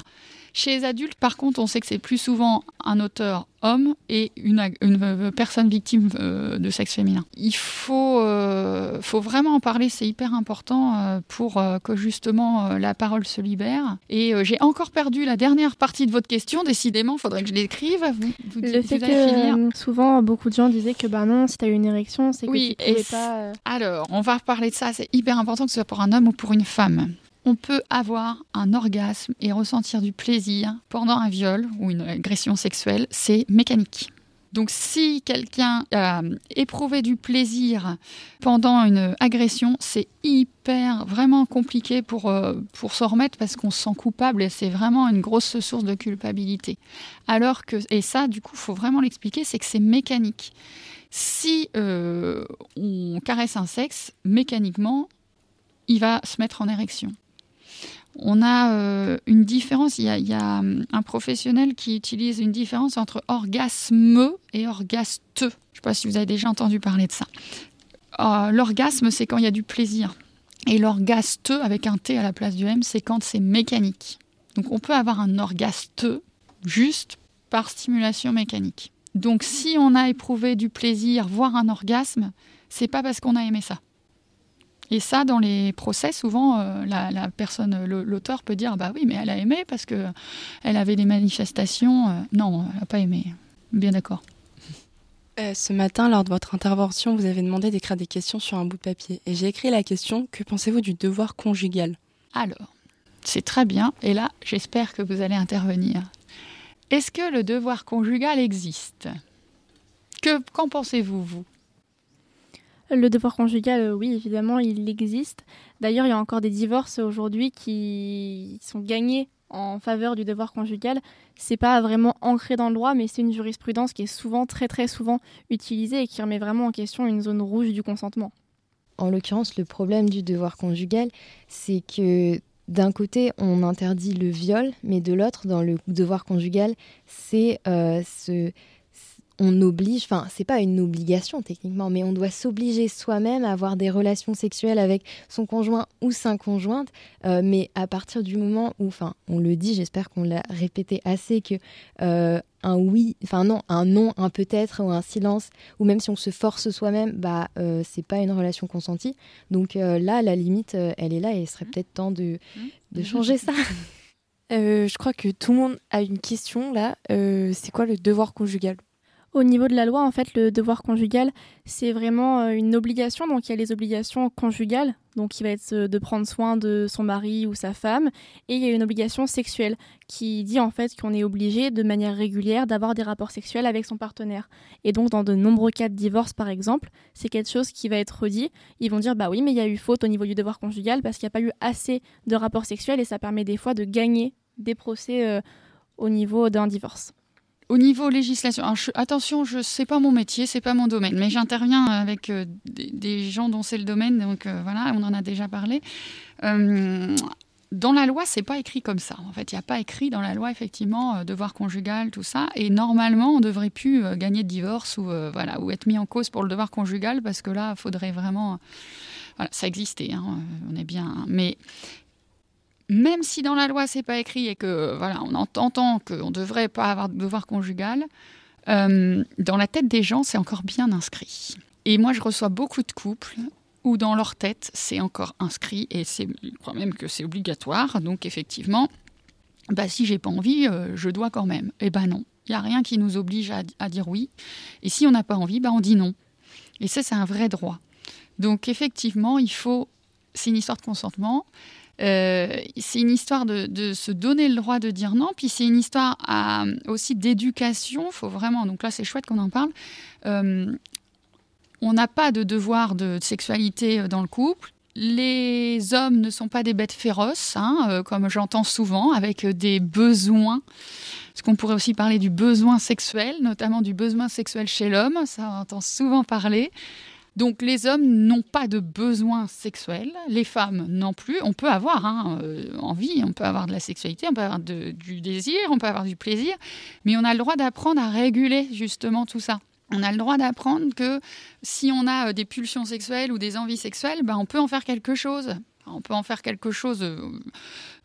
Chez les adultes, par contre, on sait que c'est plus souvent un auteur homme et une, une personne victime euh, de sexe féminin. Il faut, euh, faut vraiment en parler, c'est hyper important euh, pour que justement la parole se libère. Et j'ai encore perdu la dernière partie de votre question, décidément, il faudrait que je l'écrive. Vous, Le fait que souvent, beaucoup de gens disaient que bah non, si tu as une érection, c'est que oui, tu pouvais pas... Alors, on va reparler de ça, c'est hyper important que ce soit pour un homme ou pour une femme on peut avoir un orgasme et ressentir du plaisir pendant un viol ou une agression sexuelle, c'est mécanique. Donc si quelqu'un a éprouvé du plaisir pendant une agression, c'est hyper vraiment compliqué pour, euh, pour s'en remettre parce qu'on se sent coupable et c'est vraiment une grosse source de culpabilité. Alors que, et ça du coup, il faut vraiment l'expliquer, c'est que c'est mécanique. Si euh, on caresse un sexe, mécaniquement, il va se mettre en érection on a euh, une différence. Il y a, hum, un professionnel qui utilise une différence entre orgasme et orgaste. Je ne sais pas si vous avez déjà entendu parler de ça. Euh, l'orgasme, c'est quand il y a du plaisir. Et l'orgaste, avec un T à la place du M, c'est quand c'est mécanique. Donc on peut avoir un orgaste juste par stimulation mécanique. Donc si on a éprouvé du plaisir, voire un orgasme, c'est pas parce qu'on a aimé ça. Et ça, dans les procès, souvent, euh, la, personne, l'auteur peut dire bah oui, mais elle a aimé parce que elle avait des manifestations. Euh, non, elle n'a pas aimé. Bien d'accord. Euh, ce matin, lors de votre intervention, vous avez demandé d'écrire des questions sur un bout de papier. Et j'ai écrit la question Que pensez-vous du devoir conjugal? Alors, c'est très bien. Et là, j'espère que vous allez intervenir. Est-ce que le devoir conjugal existe? Que Qu'en pensez-vous, vous? Le devoir conjugal, euh, oui, évidemment, il existe. D'ailleurs, il y a encore des divorces aujourd'hui qui sont gagnés en faveur du devoir conjugal. C'est pas vraiment ancré dans le droit, mais c'est une jurisprudence qui est souvent, très très souvent utilisée et qui remet vraiment en question une zone rouge du consentement. En l'occurrence, le problème du devoir conjugal, c'est que d'un côté, on interdit le viol, mais de l'autre, dans le devoir conjugal, c'est euh, ce on oblige, enfin, c'est pas une obligation techniquement, mais on doit s'obliger soi-même à avoir des relations sexuelles avec son conjoint ou sa conjointe. Euh, mais à partir du moment où, enfin, on le dit, j'espère qu'on l'a répété assez, que euh, un oui, enfin non, un non, un peut-être ou un silence, ou même si on se force soi-même, bah, euh, c'est pas une relation consentie. Donc là, la limite, elle est là et il serait mmh. peut-être temps de, mmh. de changer ça. je crois que tout le monde a une question là. c'est quoi le devoir conjugal? Au niveau de la loi, en fait, le devoir conjugal, c'est vraiment euh, une obligation. Donc, il y a les obligations conjugales, donc qui va être euh, de prendre soin de son mari ou sa femme, et il y a une obligation sexuelle qui dit en fait qu'on est obligé de manière régulière d'avoir des rapports sexuels avec son partenaire. Et donc, dans de nombreux cas de divorce, par exemple, c'est quelque chose qui va être redit. Ils vont dire bah oui, mais il y a eu faute au niveau du devoir conjugal parce qu'il n'y a pas eu assez de rapports sexuels, et ça permet des fois de gagner des procès euh, au niveau d'un divorce. Au niveau législation, attention, je sais pas mon métier, c'est pas mon domaine, mais j'interviens avec euh, des, gens dont c'est le domaine, donc euh, voilà, on en a déjà parlé. Euh, dans la loi, c'est pas écrit comme ça. En fait, il n'y a pas écrit dans la loi effectivement devoir conjugal, tout ça. Et normalement, on devrait plus gagner de divorce ou voilà ou être mis en cause pour le devoir conjugal parce que là, faudrait vraiment. Voilà, ça existait, hein, on est bien. Mais même si dans la loi c'est pas écrit et que voilà, on entend qu'on devrait pas avoir de devoir conjugal, euh, dans la tête des gens c'est encore bien inscrit. Et moi je reçois beaucoup de couples où dans leur tête c'est encore inscrit et c'est crois même que c'est obligatoire. Donc effectivement, bah si j'ai pas envie, euh, je dois quand même. Eh ben non, il y a rien qui nous oblige à, dire oui. Et si on n'a pas envie, bah on dit non. Et ça c'est un vrai droit. Donc effectivement, il faut c'est une histoire de consentement. Euh, c'est une histoire de, se donner le droit de dire non, puis c'est une histoire aussi d'éducation. Faut vraiment, donc là c'est chouette qu'on en parle. Euh, on n'a pas de devoir de sexualité euh, dans le couple. Les hommes ne sont pas des bêtes féroces, hein, comme j'entends souvent, avec des besoins. Parce qu'on pourrait aussi parler du besoin sexuel, notamment du besoin sexuel chez l'homme, ça on entend souvent parler. Donc les hommes n'ont pas de besoin sexuel, les femmes non plus. On peut avoir hein, euh, envie, on peut avoir de la sexualité, on peut avoir du désir, on peut avoir du plaisir, mais on a le droit d'apprendre à réguler justement tout ça. On a le droit d'apprendre que si on a euh, des pulsions sexuelles ou des envies sexuelles, ben, on peut en faire quelque chose. On peut en faire quelque chose euh,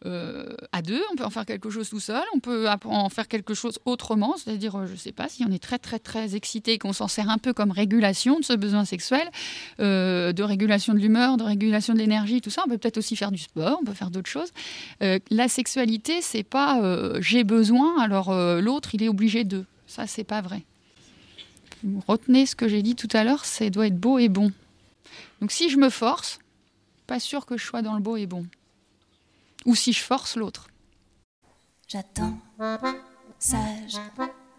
euh, à deux, on peut en faire quelque chose tout seul, on peut en faire quelque chose autrement, c'est-à-dire, euh, je ne sais pas, si on est très très très excité, qu'on s'en sert un peu comme régulation de ce besoin sexuel, de régulation de l'humeur, de régulation de l'énergie, tout ça, on peut peut-être aussi faire du sport, on peut faire d'autres choses. la sexualité, c'est pas j'ai besoin, alors l'autre il est obligé de. Ça, c'est pas vrai. Retenez ce que j'ai dit tout à l'heure, ça doit être beau et bon. Donc si je me force, pas sûr que je sois dans le beau et bon. Ou si je force l'autre. J'attends, sage,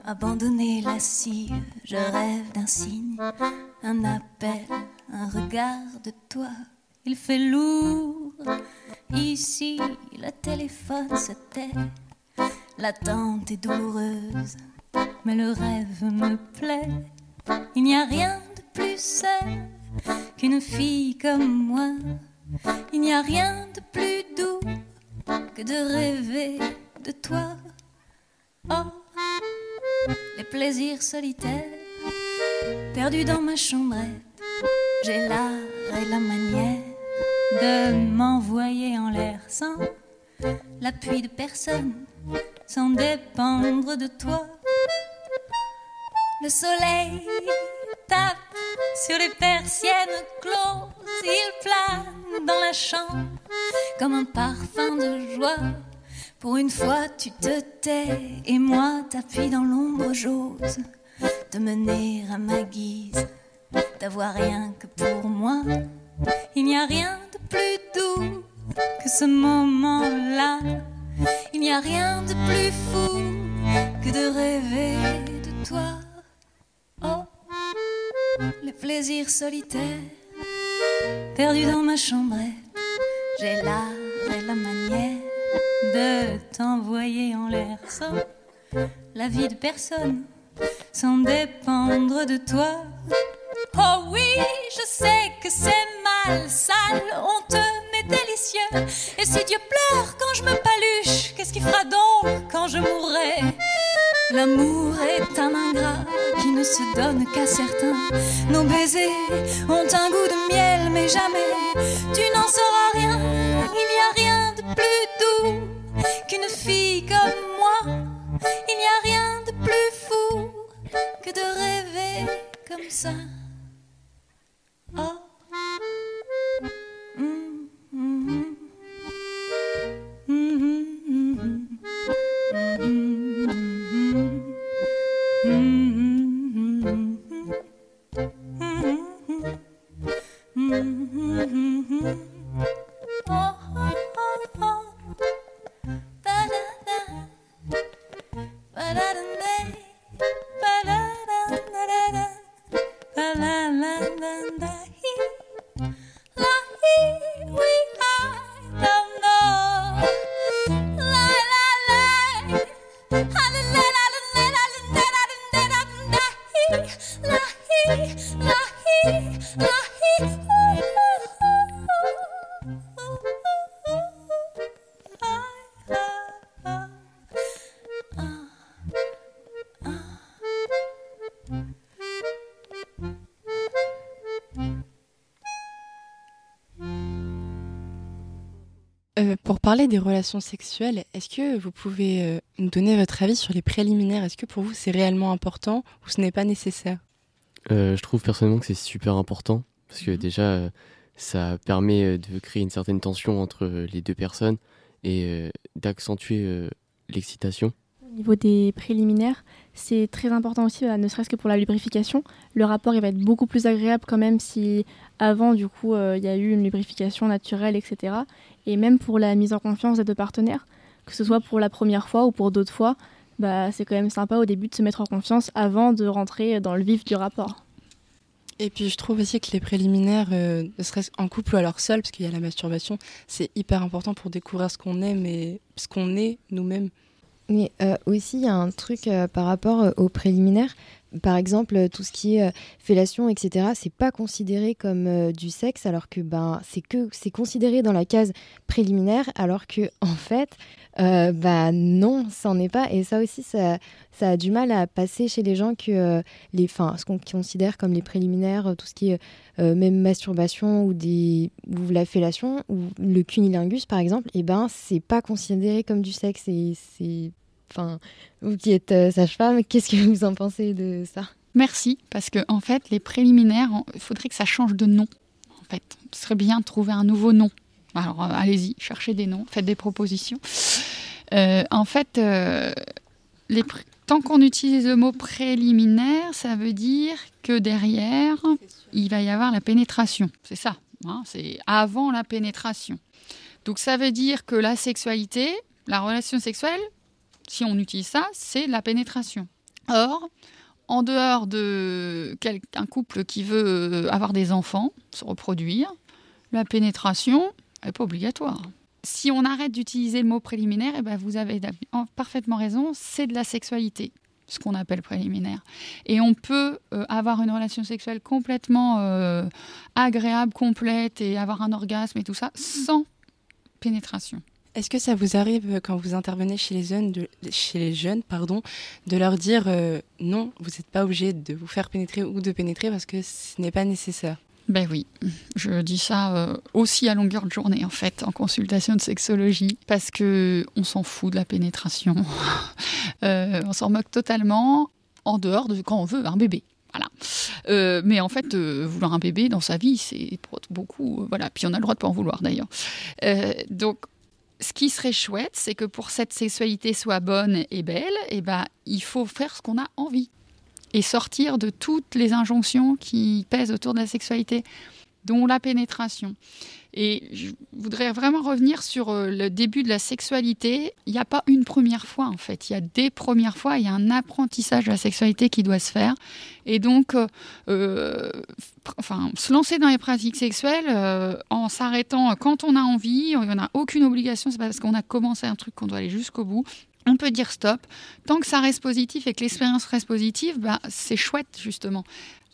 abandonner la scie. Je rêve d'un signe, un appel, un regard de toi. Il fait lourd, ici le téléphone se tait. L'attente est douloureuse, mais le rêve me plaît. Il n'y a rien de plus seul qu'une fille comme moi il n'y a rien de plus doux que de rêver de toi. Oh, les plaisirs solitaires, perdus dans ma chambrette, j'ai l'art et la manière de m'envoyer en l'air sans l'appui de personne, sans dépendre de toi. Le soleil tape sur les persiennes closes, il plane dans la chambre comme un parfum de joie. Pour une fois, tu te tais et moi t'appuie dans l'ombre, j'ose te mener à ma guise, d'avoir rien que pour moi. Il n'y a rien de plus doux que ce moment-là. Il n'y a rien de plus fou que de rêver de toi. Oh, les plaisirs solitaires, perdus dans ma chambrette. J'ai l'art et la manière de t'envoyer en l'air sans la vie de personne, sans dépendre de toi. Oh oui, je sais que c'est mal, sale, honteux, mais délicieux. Et si Dieu pleure quand je me paluche, qu'est-ce qu'il fera donc quand je mourrai? L'amour est un ingrat qui ne se donne qu'à certains. Nos baisers ont un goût de miel, mais jamais tu n'en sauras rien. Il n'y a rien de plus doux qu'une fille comme moi. Il n'y a rien de plus fou que de rêver comme ça. Oh. Mm, mm, Euh, parler des relations sexuelles, est-ce que vous pouvez euh, nous donner votre avis sur les préliminaires? Est-ce que pour vous c'est réellement important ou ce n'est pas nécessaire? Euh, je trouve personnellement que c'est super important parce que déjà euh, ça permet de créer une certaine tension entre les deux personnes et d'accentuer l'excitation. Au niveau des préliminaires, c'est très important aussi, euh, ne serait-ce que pour la lubrification. Le rapport il va être beaucoup plus agréable quand même si avant, du coup, euh, il y a eu une lubrification naturelle, etc. Et même pour la mise en confiance des deux partenaires, que ce soit pour la première fois ou pour d'autres fois, bah, c'est quand même sympa au début de se mettre en confiance avant de rentrer dans le vif du rapport. Et puis je trouve aussi que les préliminaires, euh, ne serait-ce en couple ou alors seul, parce qu'il y a la masturbation, c'est hyper important pour découvrir ce qu'on aime et ce qu'on est nous-mêmes. Mais euh, aussi, il y a un truc euh, par rapport euh, aux préliminaires. Par exemple, tout ce qui est fellation, etc., c'est pas considéré comme du sexe, alors que ben c'est que c'est considéré dans la case préliminaire, alors que en fait, bah non, ça n'en est pas. Et ça aussi, ça, ça a du mal à passer chez les gens que les, ce qu'on considère comme les préliminaires, tout ce qui est même masturbation ou des ou la fellation ou le cunilingus par exemple, et ben c'est pas considéré comme du sexe. Et c'est, enfin, vous qui êtes euh, sage-femme, qu'est-ce que vous en pensez de ça? Merci, parce que en fait, les préliminaires, il faudrait que ça change de nom. En fait, ce serait bien de trouver un nouveau nom. Alors, euh, allez-y, cherchez des noms, faites des propositions. Euh, en fait, euh, tant qu'on utilise le mot préliminaire, ça veut dire que derrière, il va y avoir la pénétration. C'est ça. hein, c'est avant la pénétration. Donc, ça veut dire que la sexualité, la relation sexuelle, si on utilise ça, c'est la pénétration. Or, en dehors de un couple qui veut euh, avoir des enfants, se reproduire, la pénétration n'est pas obligatoire. Si on arrête d'utiliser le mot préliminaire, eh ben vous avez parfaitement raison, c'est de la sexualité, ce qu'on appelle préliminaire. Et on peut euh, avoir une relation sexuelle complètement euh, agréable, complète, et avoir un orgasme et tout ça, sans pénétration. Est-ce que ça vous arrive euh, quand vous intervenez chez les jeunes, de, chez les jeunes pardon, de leur dire euh, non, vous n'êtes pas obligé de vous faire pénétrer ou de pénétrer parce que ce n'est pas nécessaire? Ben oui, je dis ça euh, aussi à longueur de journée en fait, en consultation de sexologie, parce que on s'en fout de la pénétration. On s'en moque totalement en dehors de quand on veut un bébé. Voilà. Mais en fait, vouloir un bébé dans sa vie, c'est beaucoup. voilà. Puis on a le droit de pas en vouloir d'ailleurs. Donc, ce qui serait chouette, c'est que pour cette sexualité soit bonne et belle, eh ben, il faut faire ce qu'on a envie et sortir de toutes les injonctions qui pèsent autour de la sexualité. Dont la pénétration. Et je voudrais vraiment revenir sur euh, le début de la sexualité. Il n'y a pas une première fois, en fait. Il y a des premières fois. Il y a un apprentissage de la sexualité qui doit se faire. Et donc, euh, euh, enfin, se lancer dans les pratiques sexuelles en s'arrêtant quand on a envie, on n'a aucune obligation. C'est parce qu'on a commencé un truc qu'on doit aller jusqu'au bout on peut dire stop. Tant que ça reste positif et que l'expérience reste positive, bah, c'est chouette justement.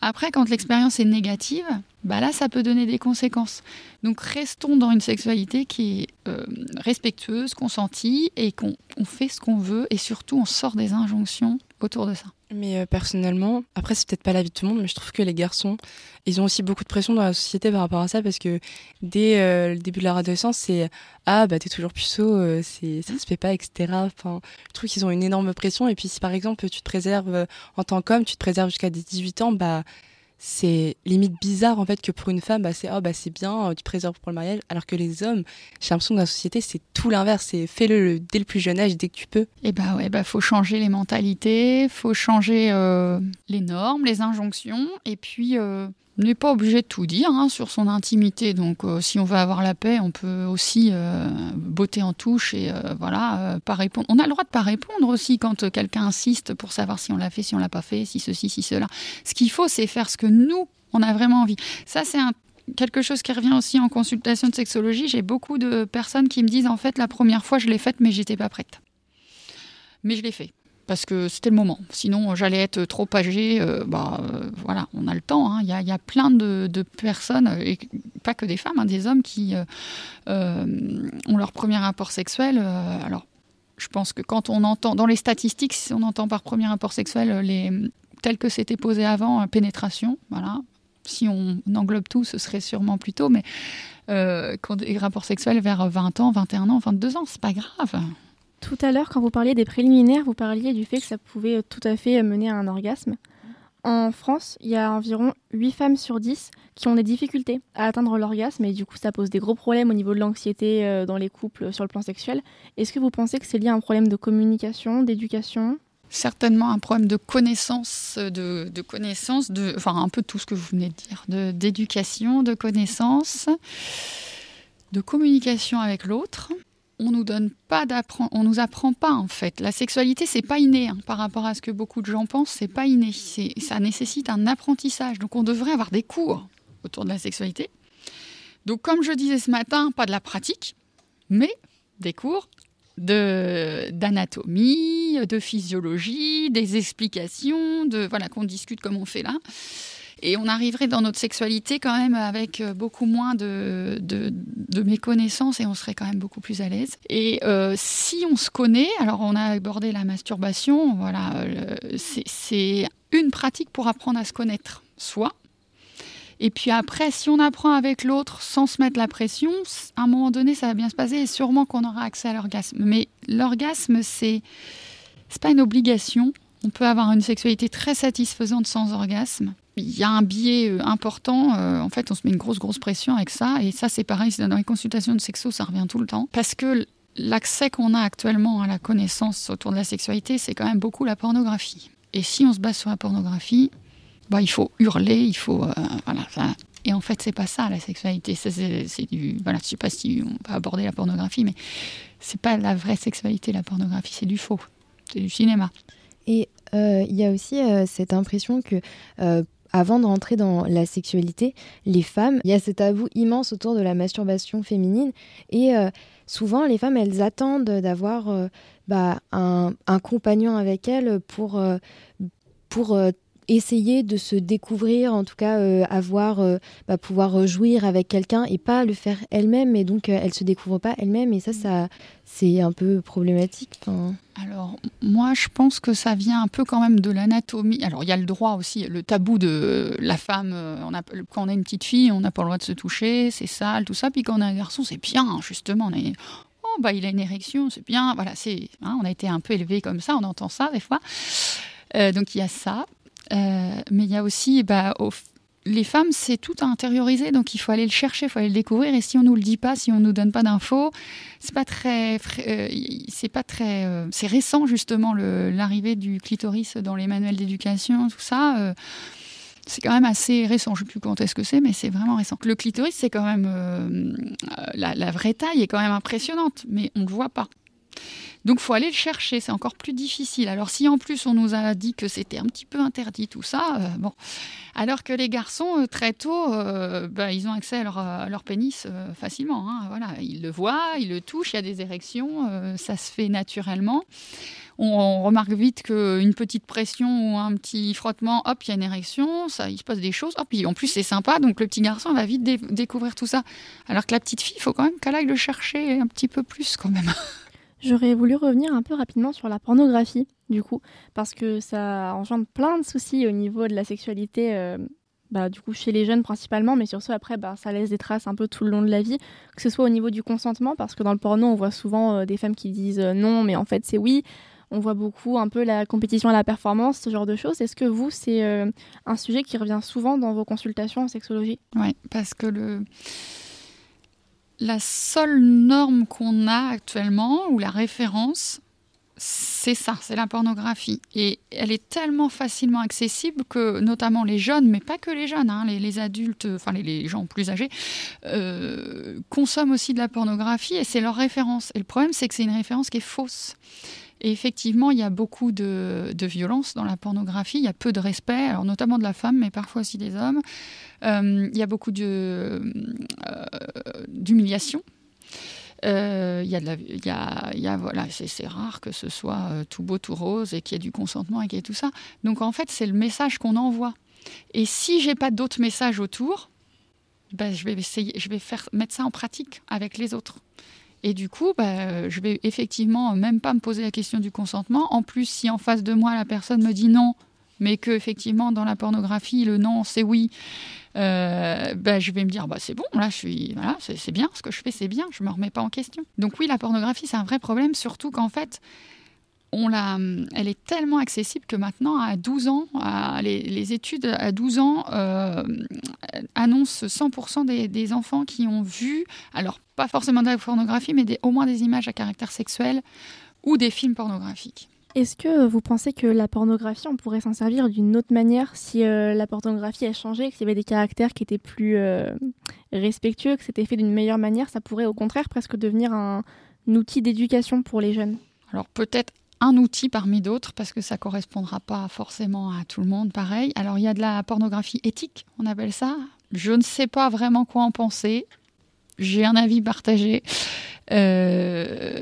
Après, quand l'expérience est négative, bah là, ça peut donner des conséquences. Donc, restons dans une sexualité qui est euh, respectueuse, consentie, et qu'on fait ce qu'on veut, et surtout, on sort des injonctions autour de ça. Mais euh, personnellement, après, c'est peut-être pas la vie de tout le monde, mais je trouve que les garçons, ils ont aussi beaucoup de pression dans la société par rapport à ça, parce que dès euh, le début de leur adolescence, c'est Ah, bah, t'es toujours puceau, c'est ça se fait pas, etc. Enfin, je trouve qu'ils ont une énorme pression, et puis si par exemple, tu te préserves en tant qu'homme, tu te préserves jusqu'à 18 ans, bah, c'est limite bizarre en fait que pour une femme bah, c'est oh, bah bien tu préserves pour le mariage alors que les hommes j'ai l'impression que dans la société c'est tout l'inverse c'est fais-le dès le plus jeune âge dès que tu peux. Et eh bah ouais bah faut changer les mentalités faut changer euh, les normes les injonctions et puis euh, n'est pas obligé de tout dire hein, sur son intimité. Donc, euh, si on veut avoir la paix, on peut aussi euh, botter en touche et euh, voilà, pas répondre. On a le droit de pas répondre aussi quand quelqu'un insiste pour savoir si on l'a fait, si on l'a pas fait, si ceci, si cela. Ce qu'il faut, c'est faire ce que nous, on a vraiment envie. Ça, c'est quelque chose qui revient aussi en consultation de sexologie. J'ai beaucoup de personnes qui me disent en fait, la première fois, je l'ai faite, mais j'étais pas prête. Mais je l'ai fait parce que c'était le moment. Sinon, j'allais être trop âgée. Euh, bah, euh, voilà, on a le temps. Hein. Il y, a plein de, personnes, pas que des femmes, hein, des hommes qui euh, ont leur premier rapport sexuel. alors, je pense que quand on entend, dans les statistiques, si on entend par premier rapport sexuel, les, tel que c'était posé avant, pénétration, voilà. Si on englobe tout, ce serait sûrement plus tôt, mais quand des rapports sexuels vers 20 ans, 21 ans, 22 ans, c'est pas grave. Tout à l'heure, quand vous parliez des préliminaires, vous parliez du fait que ça pouvait euh, tout à fait euh, mener à un orgasme. En France, il y a environ 8 femmes sur 10 qui ont des difficultés à atteindre l'orgasme et du coup ça pose des gros problèmes au niveau de l'anxiété euh, dans les couples sur le plan sexuel. Est-ce que vous pensez que c'est lié à un problème de communication, d'éducation? Certainement un problème de connaissance, de, connaissance, de, enfin un peu tout ce que vous venez de dire, d'éducation, de, de connaissance, de communication avec l'autre on nous donne pas on nous apprend pas en fait. La sexualité c'est pas inné hein, par rapport à ce que beaucoup de gens pensent, c'est pas inné, ça nécessite un apprentissage. Donc on devrait avoir des cours autour de la sexualité. Donc comme je disais ce matin, pas de la pratique, mais des cours de d'anatomie, de physiologie, des explications, de voilà qu'on discute comme on fait là. Et on arriverait dans notre sexualité quand même avec euh, beaucoup moins de, de, méconnaissance et on serait quand même beaucoup plus à l'aise. Et euh, si on se connaît, alors on a abordé la masturbation, voilà, euh, c'est une pratique pour apprendre à se connaître soi. Et puis après, si on apprend avec l'autre sans se mettre la pression, à un moment donné, ça va bien se passer et sûrement qu'on aura accès à l'orgasme. Mais l'orgasme, c'est c'est pas une obligation. On peut avoir une sexualité très satisfaisante sans orgasme il y a un biais euh, important. Euh, en fait, on se met une grosse, grosse pression avec ça. Et ça, c'est pareil, dans les consultations de sexo, ça revient tout le temps. Parce que l'accès qu'on a actuellement à la connaissance autour de la sexualité, c'est quand même beaucoup la pornographie. Et si on se base sur la pornographie, bah, il faut hurler, il faut. Euh, voilà, Et en fait, c'est pas ça la sexualité. C'est du. Voilà, je sais pas si on va aborder la pornographie, mais c'est pas la vraie sexualité, la pornographie, c'est du faux. C'est du cinéma. Et il y a aussi cette impression que avant de rentrer dans la sexualité, les femmes, il y a ce tabou immense autour de la masturbation féminine. Et euh, souvent, les femmes, elles attendent d'avoir euh, bah, un, compagnon avec elles pour, euh, pour essayer de se découvrir, en tout cas avoir, bah, pouvoir jouir avec quelqu'un et pas le faire elle-même. Et donc, elle se découvre pas elle-même. Et ça, ça c'est un peu problématique. Alors, moi, je pense que ça vient un peu quand même de l'anatomie. Alors, il y a le droit aussi, le tabou de la femme. Euh, on a, quand on a une petite fille, on n'a pas le droit de se toucher, c'est sale, tout ça. Puis quand on a un garçon, c'est bien, justement. On est, oh, bah, il a une érection, c'est bien. Voilà, c'est, hein, on a été un peu élevé comme ça, on entend ça des fois. Euh, donc, il y a ça. Euh, mais il y a aussi, bah, les femmes, c'est tout à intérioriser, donc il faut aller le chercher, il faut aller le découvrir. Et si on nous le dit pas, si on nous donne pas d'infos, c'est pas très, euh, c'est pas très, euh, c'est récent justement l'arrivée du clitoris dans les manuels d'éducation, tout ça. C'est quand même assez récent. Je ne sais plus quand est-ce que c'est, mais c'est vraiment récent. Le clitoris, c'est quand même. La, vraie taille est quand même impressionnante, mais on ne le voit pas. Donc, faut aller le chercher, c'est encore plus difficile. Alors, si en plus on nous a dit que c'était un petit peu interdit tout ça, euh, bon. Alors que les garçons, euh, très tôt, euh, bah, ils ont accès à leur, pénis facilement. Hein. voilà, ils le voient, ils le touchent, il y a des érections, ça se fait naturellement. On, remarque vite qu'une petite pression ou un petit frottement, hop, il y a une érection, ça, il se passe des choses. En plus, c'est sympa, donc le petit garçon va vite découvrir tout ça. Alors que la petite fille, il faut quand même qu'elle aille le chercher un petit peu plus quand même. J'aurais voulu revenir un peu rapidement sur la pornographie, du coup, parce que ça engendre plein de soucis au niveau de la sexualité, euh, bah, du coup, chez les jeunes principalement, mais surtout après, bah, ça laisse des traces un peu tout le long de la vie, que ce soit au niveau du consentement, parce que dans le porno, on voit souvent euh, des femmes qui disent euh, non, mais en fait, c'est oui. On voit beaucoup un peu la compétition à la performance, ce genre de choses. Est-ce que vous, c'est un sujet qui revient souvent dans vos consultations en sexologie Oui, parce que le la seule norme qu'on a actuellement, ou la référence, c'est ça, c'est la pornographie. Et elle est tellement facilement accessible que, notamment les jeunes, mais pas que les jeunes, hein, les, adultes, enfin les, gens plus âgés, euh, consomment aussi de la pornographie et c'est leur référence. Et le problème, c'est que c'est une référence qui est fausse. Et effectivement, il y a beaucoup de, violence dans la pornographie, il y a peu de respect, alors notamment de la femme, mais parfois aussi des hommes. Euh, il y a beaucoup euh, d'humiliation. Euh, il y a voilà, c'est rare que ce soit tout beau, tout rose et qu'il y ait du consentement et qu'il y ait tout ça. Donc en fait, c'est le message qu'on envoie. Et si j'ai pas d'autres messages autour, ben, je vais essayer, je vais faire mettre ça en pratique avec les autres. Et du coup, bah, je vais effectivement même pas me poser la question du consentement. En plus, si en face de moi, la personne me dit non, mais que effectivement dans la pornographie, le non, c'est oui, euh, bah, je vais me dire bah, c'est bon, là, je suis, voilà, c'est bien, ce que je fais, c'est bien, je me remets pas en question. Donc oui, la pornographie, c'est un vrai problème, surtout qu'en fait, on la, elle est tellement accessible que maintenant, à 12 ans, les, études à 12 ans euh, annoncent 100% des, enfants qui ont vu, alors pas forcément de la pornographie, mais au moins des images à caractère sexuel ou des films pornographiques. Est-ce que vous pensez que la pornographie, on pourrait s'en servir d'une autre manière si euh, la pornographie a changé, qu'il y avait des caractères qui étaient plus euh, respectueux, que c'était fait d'une meilleure manière Ça pourrait au contraire presque devenir un outil d'éducation pour les jeunes? Alors peut-être un outil parmi d'autres parce que ça correspondra pas forcément à tout le monde pareil. Alors il y a de la pornographie éthique, on appelle ça. Je ne sais pas vraiment quoi en penser. J'ai un avis partagé. Euh,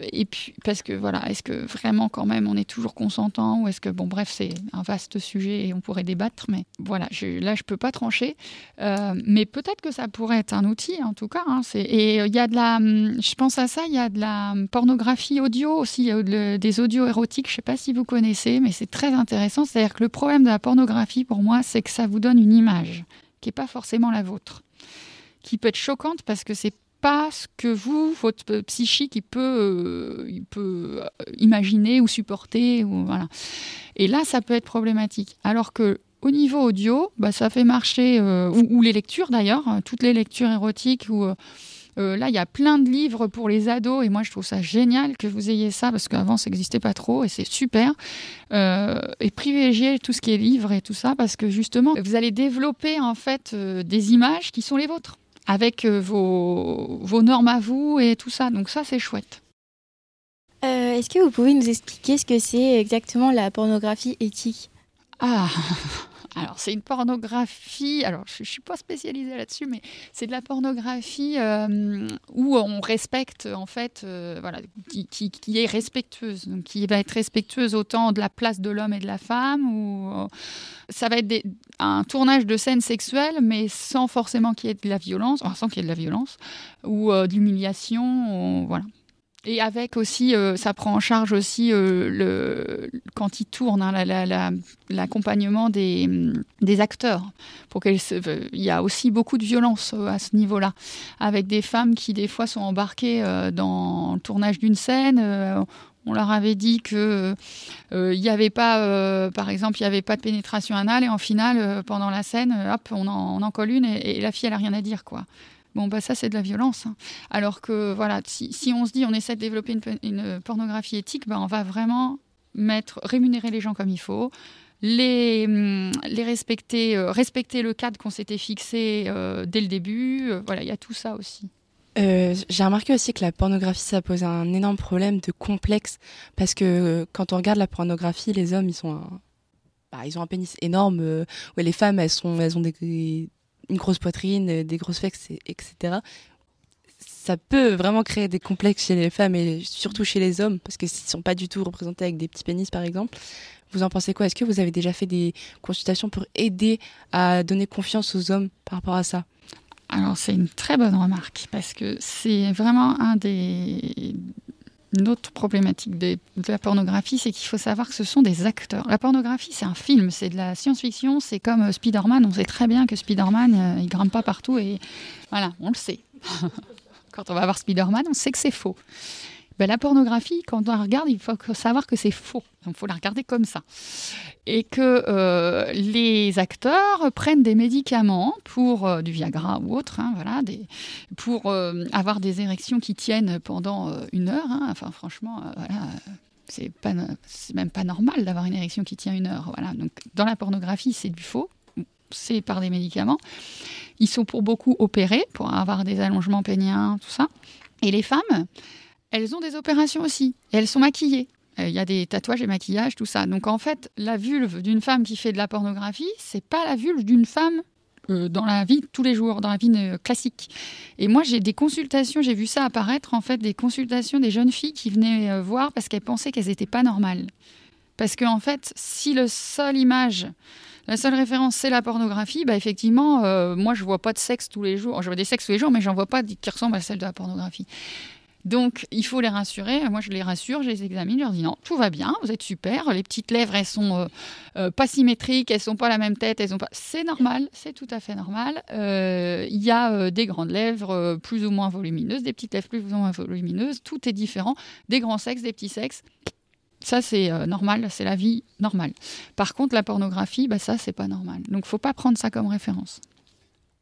et puis, parce que voilà, est-ce que vraiment quand même on est toujours consentant ou est-ce que, bon, bref, c'est un vaste sujet et on pourrait débattre, mais voilà, là je peux pas trancher. Euh, mais peut-être que ça pourrait être un outil en tout cas. Hein, et il y a de la, je pense à ça, il y a de la pornographie audio aussi, des audios érotiques, je sais pas si vous connaissez, mais c'est très intéressant. C'est-à-dire que le problème de la pornographie pour moi, c'est que ça vous donne une image qui n'est pas forcément la vôtre qui peut être choquante parce que c'est pas ce que vous, votre psychique, il peut, euh, il peut euh, imaginer ou supporter. Ou, voilà. Et là, ça peut être problématique. Alors que au niveau audio, bah, ça fait marcher, euh, ou, les lectures d'ailleurs, hein, toutes les lectures érotiques, ou là, il y a plein de livres pour les ados, et moi, je trouve ça génial que vous ayez ça, parce qu'avant, ça n'existait pas trop, et c'est super. et privilégier tout ce qui est livre et tout ça, parce que justement, vous allez développer en fait des images qui sont les vôtres avec euh, vos, vos, normes à vous et tout ça. Donc ça, c'est chouette. Euh, est-ce que vous pouvez nous expliquer ce que c'est exactement la pornographie éthique? Ah alors, c'est une pornographie. Alors, je ne suis pas spécialisée là-dessus, mais c'est de la pornographie euh, où on respecte, en fait, euh, voilà, qui, est respectueuse. Donc, qui va être respectueuse autant de la place de l'homme et de la femme. Ou, euh, ça va être un tournage de scènes sexuelles, mais sans forcément qu'il y ait de la violence, enfin, sans qu'il y ait de la violence, ou de l'humiliation. Voilà. Et avec aussi, euh, ça prend en charge aussi euh, le, quand ils tournent, hein, l'accompagnement des, acteurs. Pour il y a aussi beaucoup de violence euh, à ce niveau-là, avec des femmes qui des fois sont embarquées dans le tournage d'une scène. on leur avait dit que il n'y avait pas, par exemple, il n'y avait pas de pénétration anale et en finale, pendant la scène, hop, on en, colle une et, la fille elle a rien à dire quoi. Bon, bah ça, c'est de la violence. Hein. Alors que, voilà, si, on se dit on essaie de développer une, pornographie éthique, bah, on va vraiment mettre, rémunérer les gens comme il faut, les, hum, les respecter, euh, respecter le cadre qu'on s'était fixé euh, dès le début. Euh, voilà, il y a tout ça aussi. J'ai remarqué aussi que la pornographie, ça pose un énorme problème de complexe parce que quand on regarde la pornographie, les hommes, ils sont bah, ils ont un pénis énorme, ouais, les femmes, elles sont, elles ont des- une grosse poitrine, euh, des grosses fesses, et- etc. Ça peut vraiment créer des complexes chez les femmes et surtout chez les hommes parce que s'ils sont pas du tout représentés avec des petits pénis, par exemple. Vous en pensez quoi? Est-ce que vous avez déjà fait des consultations pour aider à donner confiance aux hommes par rapport à ça? Alors c'est une très bonne remarque parce que c'est vraiment un des une autre problématique de, de la pornographie, c'est qu'il faut savoir que ce sont des acteurs. La pornographie, c'est un film, c'est de la science-fiction, c'est comme euh, Spider-Man. On sait très bien que Spider-Man, euh, il grimpe pas partout et voilà, on le sait. quand on va voir Spider-Man, on sait que c'est faux. Ben, la pornographie, quand on la regarde, il faut savoir que c'est faux. Il faut la regarder comme ça. Et que euh, les acteurs prennent des médicaments pour euh, du Viagra ou autre, hein, voilà, pour euh, avoir des érections qui tiennent pendant une heure. hein. Enfin, franchement, voilà. c'est même pas normal d'avoir une érection qui tient une heure. Voilà. Donc, dans la pornographie, c'est du faux. C'est par des médicaments. Ils sont pour beaucoup opérés pour avoir des allongements péniens, tout ça. Et les femmes, elles ont des opérations aussi. Et elles sont maquillées. Euh, Il y a des tatouages et maquillages, tout ça. Donc en fait, la vulve d'une femme qui fait de la pornographie, c'est pas la vulve d'une femme euh, dans la vie tous les jours, dans la vie euh, classique. Et moi, j'ai des consultations, j'ai vu ça apparaître en fait, des consultations des jeunes filles qui venaient voir parce qu'elles pensaient qu'elles n'étaient pas normales. Parce qu'en en fait, si le seul image, la seule référence, c'est la pornographie, bah effectivement, moi, je vois pas de sexe tous les jours. Je vois des sexes tous les jours, mais j'en vois pas qui ressemblent à celle de la pornographie. Donc, il faut les rassurer. Moi, je les rassure, je les examine, je leur dis non, tout va bien, vous êtes super. Les petites lèvres, elles sont euh, euh, pas symétriques, elles sont pas la même tête, elles ont pas. C'est normal, c'est tout à fait normal. Euh, Il y a des grandes lèvres plus ou moins volumineuses, des petites lèvres plus ou moins volumineuses. Tout est différent. Des grands sexes, des petits sexes. Ça, c'est normal, c'est la vie normale. Par contre, la pornographie, bah, ça, c'est pas normal. Donc, faut pas prendre ça comme référence.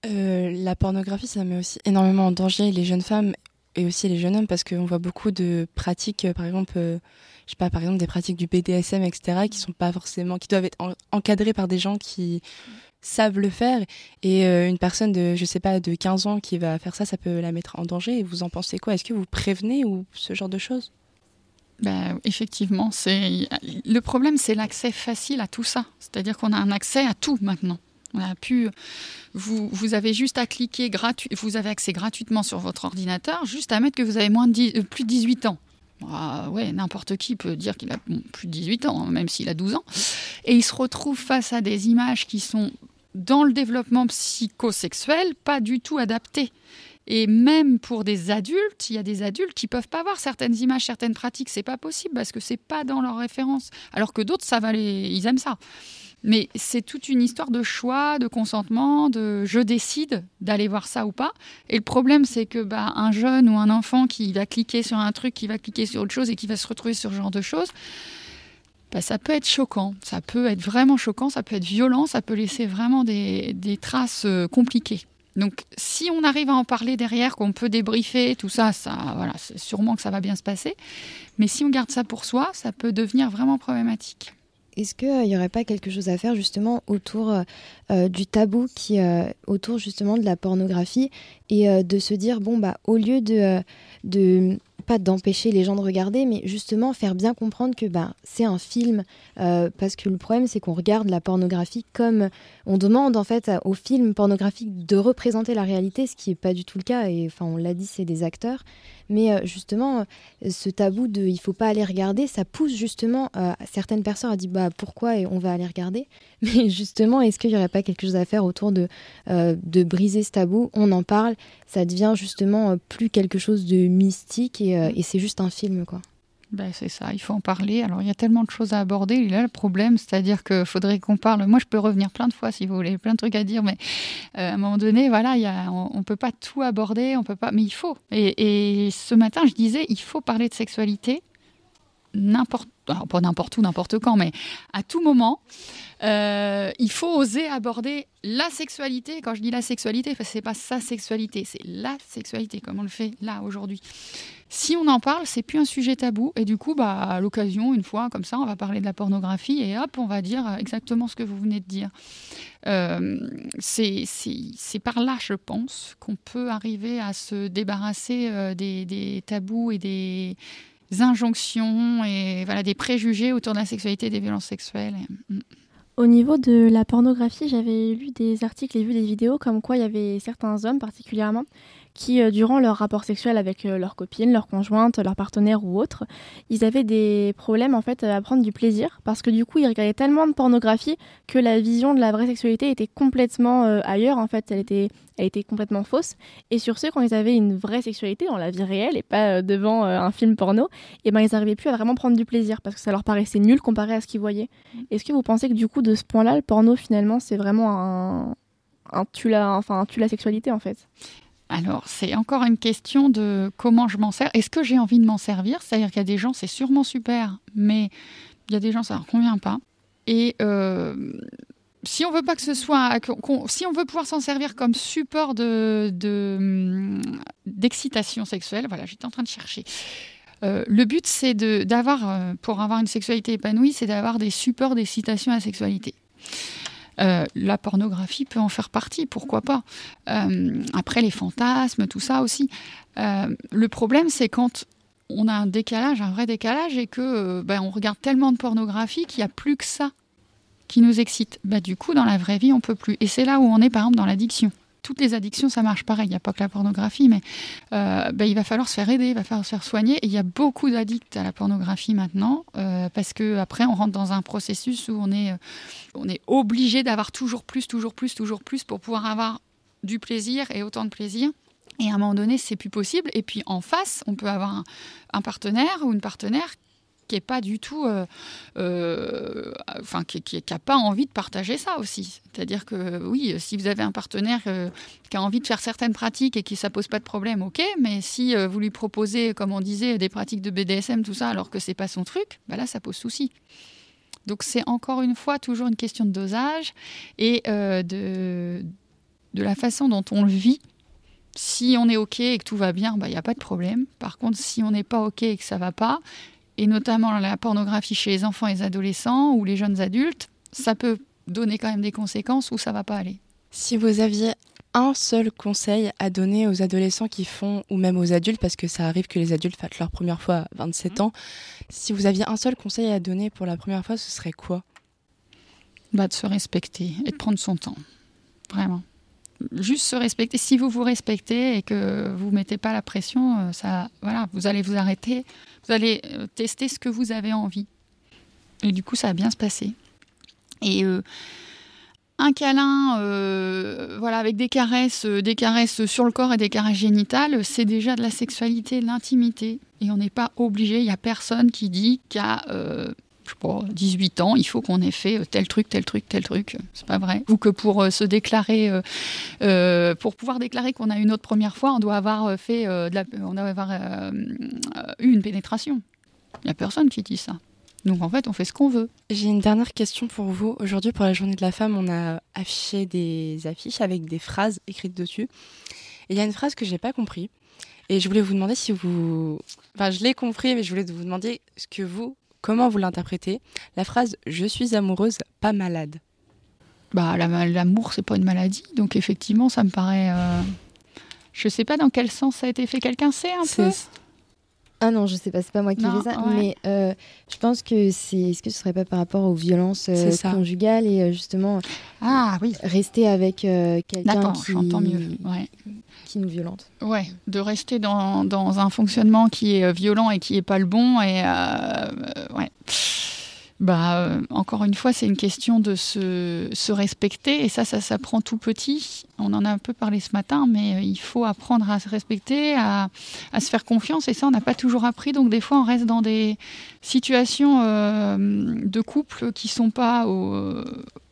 La pornographie, ça met aussi énormément en danger les jeunes femmes et aussi les jeunes hommes parce qu'on voit beaucoup de pratiques, euh, par exemple, euh, je sais pas, par exemple des pratiques du BDSM, etc., qui sont pas forcément, qui doivent être en- encadrées par des gens qui savent le faire. Et euh, une personne de, je sais pas, de 15 ans qui va faire ça, ça peut la mettre en danger. Et vous en pensez quoi? Est-ce que vous prévenez ou ce genre de choses? Ben, effectivement, c'est le problème, c'est l'accès facile à tout ça. C'est-à-dire qu'on a un accès à tout maintenant. On a vous, avez juste à cliquer gratuit, vous avez accès gratuitement sur votre ordinateur, juste à mettre que vous avez moins de 10 euh, plus de 18 ans. Ah ouais, n'importe qui peut dire qu'il a plus de 18 ans, hein, même s'il a 12 ans. Et il se retrouve face à des images qui sont dans le développement psychosexuel pas du tout adaptées. Et même pour des adultes, il y a des adultes qui peuvent pas voir certaines images, certaines pratiques. C'est pas possible parce que c'est pas dans leur référence. Alors que d'autres, ça va les, ils aiment ça. Mais c'est toute une histoire de choix, de consentement, de je décide d'aller voir ça ou pas. Et le problème, c'est que bah, un jeune ou un enfant qui va cliquer sur un truc, qui va cliquer sur autre chose et qui va se retrouver sur ce genre de choses, bah, ça peut être choquant. Ça peut être vraiment choquant, ça peut être violent, ça peut laisser vraiment des, des traces euh, compliquées. Donc, si on arrive à en parler derrière, qu'on peut débriefer, tout ça, ça, voilà, sûrement que ça va bien se passer. Mais si on garde ça pour soi, ça peut devenir vraiment problématique. Est-ce qu'il n'y aurait pas quelque chose à faire justement autour euh, du tabou qui euh, autour justement de la pornographie et euh, de se dire bon bah au lieu de, euh, de pas d'empêcher les gens de regarder mais justement faire bien comprendre que bah, c'est un film euh, parce que le problème c'est qu'on regarde la pornographie comme on demande en fait au film pornographique de représenter la réalité ce qui est pas du tout le cas et enfin on l'a dit c'est des acteurs mais euh, justement ce tabou de il faut pas aller regarder ça pousse justement euh, certaines personnes à dire bah pourquoi et on va aller regarder? Mais justement est-ce qu'il y aurait pas quelque chose à faire autour de euh, de briser ce tabou? On en parle ça devient justement euh, plus quelque chose de mystique et, euh, et c'est juste un film quoi ben, c'est ça, il faut en parler. Alors, il y a tellement de choses à aborder. Il est là le problème, c'est-à-dire qu'il faudrait qu'on parle. Moi, je peux revenir plein de fois si vous voulez, plein de trucs à dire, mais euh, à un moment donné, voilà, y a, on ne peut pas tout aborder, on peut pas, mais il faut. Et, ce matin, je disais, il faut parler de sexualité n'importe, pas n'importe où, n'importe quand, mais à tout moment. Euh, il faut oser aborder la sexualité. Quand je dis la sexualité, c'est pas sa sexualité, c'est la sexualité, comme on le fait là aujourd'hui. Si on en parle, c'est plus un sujet tabou. Et du coup, bah, à l'occasion, une fois, comme ça, on va parler de la pornographie et hop, on va dire exactement ce que vous venez de dire. Euh, c'est par là, je pense, qu'on peut arriver à se débarrasser euh, des, tabous et des injonctions et des préjugés autour de la sexualité et des violences sexuelles. Mm. Au niveau de la pornographie, j'avais lu des articles et vu des vidéos comme quoi il y avait certains hommes particulièrement qui, euh, durant leur rapport sexuel avec euh, leur copine, leur conjointe, leur partenaire ou autre, ils avaient des problèmes en fait à prendre du plaisir parce que du coup ils regardaient tellement de pornographie que la vision de la vraie sexualité était complètement euh, ailleurs en fait, elle était, elle était complètement fausse. Et sur ce, quand ils avaient une vraie sexualité dans la vie réelle et pas devant un film porno, et eh ben ils n'arrivaient plus à vraiment prendre du plaisir parce que ça leur paraissait nul comparé à ce qu'ils voyaient. Est-ce que vous pensez que du coup de ce point-là, le porno finalement c'est vraiment un, un tue la, enfin un tue la sexualité en fait? Alors, c'est encore une question de comment je m'en sers. Est-ce que j'ai envie de m'en servir? C'est-à-dire qu'il y a des gens, c'est sûrement super, mais il y a des gens, ça ne leur convient pas. Et euh, si on veut pas que ce soit, si on veut pouvoir s'en servir comme support de, d'excitation sexuelle, voilà, j'étais en train de chercher. Euh, le but, c'est d'avoir, euh, pour avoir une sexualité épanouie, c'est d'avoir des supports d'excitation à la sexualité. Euh, la pornographie peut en faire partie, pourquoi pas. Après, les fantasmes, tout ça aussi. Le problème, c'est quand on a un décalage, un vrai décalage, et que ben, on regarde tellement de pornographie qu'il n'y a plus que ça qui nous excite. Bah, du coup, dans la vraie vie, on peut plus. Et c'est là où on est, par exemple, dans l'addiction toutes les addictions, ça marche pareil. Il n'y a pas que la pornographie, mais euh, ben, il va falloir se faire aider, il va falloir se faire soigner. Et il y a beaucoup d'addicts à la pornographie maintenant, euh, parce que après, on rentre dans un processus où on est, euh, on est obligé d'avoir toujours plus, toujours plus, toujours plus pour pouvoir avoir du plaisir et autant de plaisir. Et à un moment donné, c'est plus possible. Et puis en face, on peut avoir un partenaire ou une partenaire qui est pas du tout, euh, euh, enfin qui, a pas envie de partager ça aussi. C'est-à-dire que oui, si vous avez un partenaire euh, qui a envie de faire certaines pratiques et qui ça pose pas de problème, ok. Mais si vous lui proposez, comme on disait, des pratiques de BDSM, tout ça, alors que c'est pas son truc, bah là ça pose souci. Donc c'est encore une fois toujours une question de dosage et de de la façon dont on le vit. Si on est OK et que tout va bien, il bah, n'y a pas de problème. Par contre, si on n'est pas OK et que ça va pas, et notamment la pornographie chez les enfants et les adolescents ou les jeunes adultes, ça peut donner quand même des conséquences où ça va pas aller. Si vous aviez un seul conseil à donner aux adolescents qui font, ou même aux adultes, parce que ça arrive que les adultes fassent leur première fois à 27 ans, si vous aviez un seul conseil à donner pour la première fois, ce serait quoi? Bah, De se respecter et de prendre son temps. Vraiment. Juste se respecter. Si vous vous respectez et que vous mettez pas la pression, euh, ça, voilà, vous allez vous arrêter vous allez euh, tester ce que vous avez envie. Et du coup, ça va bien se passer. Et euh, un câlin, voilà, avec des caresses, des caresses sur le corps et des caresses génitales, c'est déjà de la sexualité, de l'intimité. Et on n'est pas obligé. Il n'y a personne qui dit qu'à je sais pas, 18 ans, il faut qu'on ait fait tel truc, tel truc, tel truc. C'est pas vrai. Ou que pour se déclarer, pour pouvoir déclarer qu'on a une autre première fois, on doit avoir fait, on doit avoir eu une pénétration. Il n'y a personne qui dit ça. Donc en fait, on fait ce qu'on veut. J'ai une dernière question pour vous. Aujourd'hui, pour la journée de la femme, on a affiché des affiches avec des phrases écrites dessus. Il y a une phrase que je n'ai pas compris. Et je voulais vous demander si vous. Enfin, je l'ai compris, mais je voulais vous demander ce que vous, comment vous l'interprétez? La phrase Je suis amoureuse, pas malade. Bah, l'amour, c'est pas une maladie. Donc effectivement, ça me paraît. Euh... Je sais pas dans quel sens ça a été fait. Quelqu'un sait un peu? Ah non, je sais pas, c'est pas moi qui fais ça, mais euh, je pense que c'est. Est-ce que ce serait pas par rapport aux violences euh, conjugales et euh, justement ah oui rester avec quelqu'un qui mieux. qui nous violente. Ouais, de rester dans, dans, un fonctionnement qui est violent et qui est pas le bon et ouais bah, euh, encore une fois, c'est une question de se, se, respecter. Et ça, ça s'apprend tout petit. On en a un peu parlé ce matin, mais euh, il faut apprendre à se respecter, à, à se faire confiance. Et ça, on n'a pas toujours appris. Donc, des fois, on reste dans des situations euh, de couple qui sont pas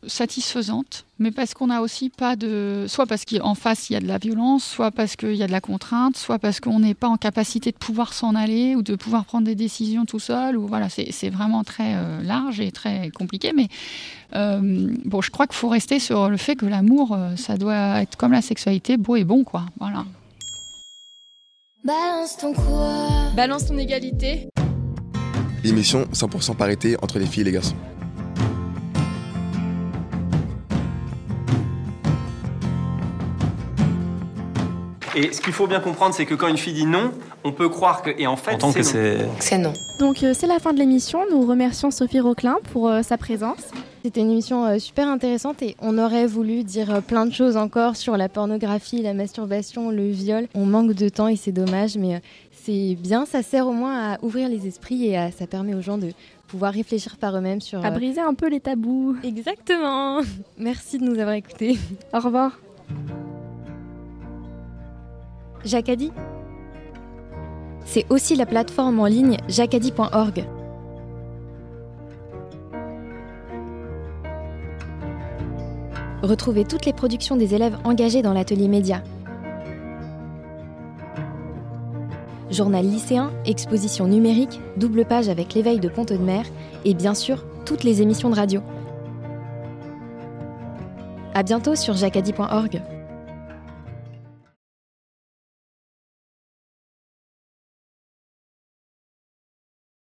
satisfaisantes mais parce qu'on n'a aussi pas de. Soit parce qu'en face, il y a de la violence, soit parce qu'il y a de la contrainte, soit parce qu'on n'est pas en capacité de pouvoir s'en aller ou de pouvoir prendre des décisions tout seul. Ou voilà, c'est vraiment très euh, large et très compliqué. Mais euh, bon, je crois qu'il faut rester sur le fait que l'amour, euh, ça doit être comme la sexualité, beau et bon, quoi. Voilà. Balance ton quoi? Balance ton égalité. L'émission 100% parité entre les filles et les garçons. Et ce qu'il faut bien comprendre, c'est que quand une fille dit non, on peut croire que. Et en fait, que c'est non. c'est. C'est non. Donc euh, c'est la fin de l'émission. Nous remercions Sophie Roquelin pour euh, sa présence. C'était une émission euh, super intéressante et on aurait voulu dire euh, plein de choses encore sur la pornographie, la masturbation, le viol. On manque de temps et c'est dommage, mais euh, c'est bien, ça sert au moins à ouvrir les esprits et à- ça permet aux gens de pouvoir réfléchir par eux-mêmes sur... À euh, briser un peu les tabous. Exactement Merci de nous avoir écoutés. Au revoir. Jacadi C'est aussi la plateforme en ligne jacadi.org. Retrouvez toutes les productions des élèves engagés dans l'atelier média. Journal lycéen, exposition numérique, double page avec l'éveil de Pont de Mer et bien sûr toutes les émissions de radio. À bientôt sur jacadi.org.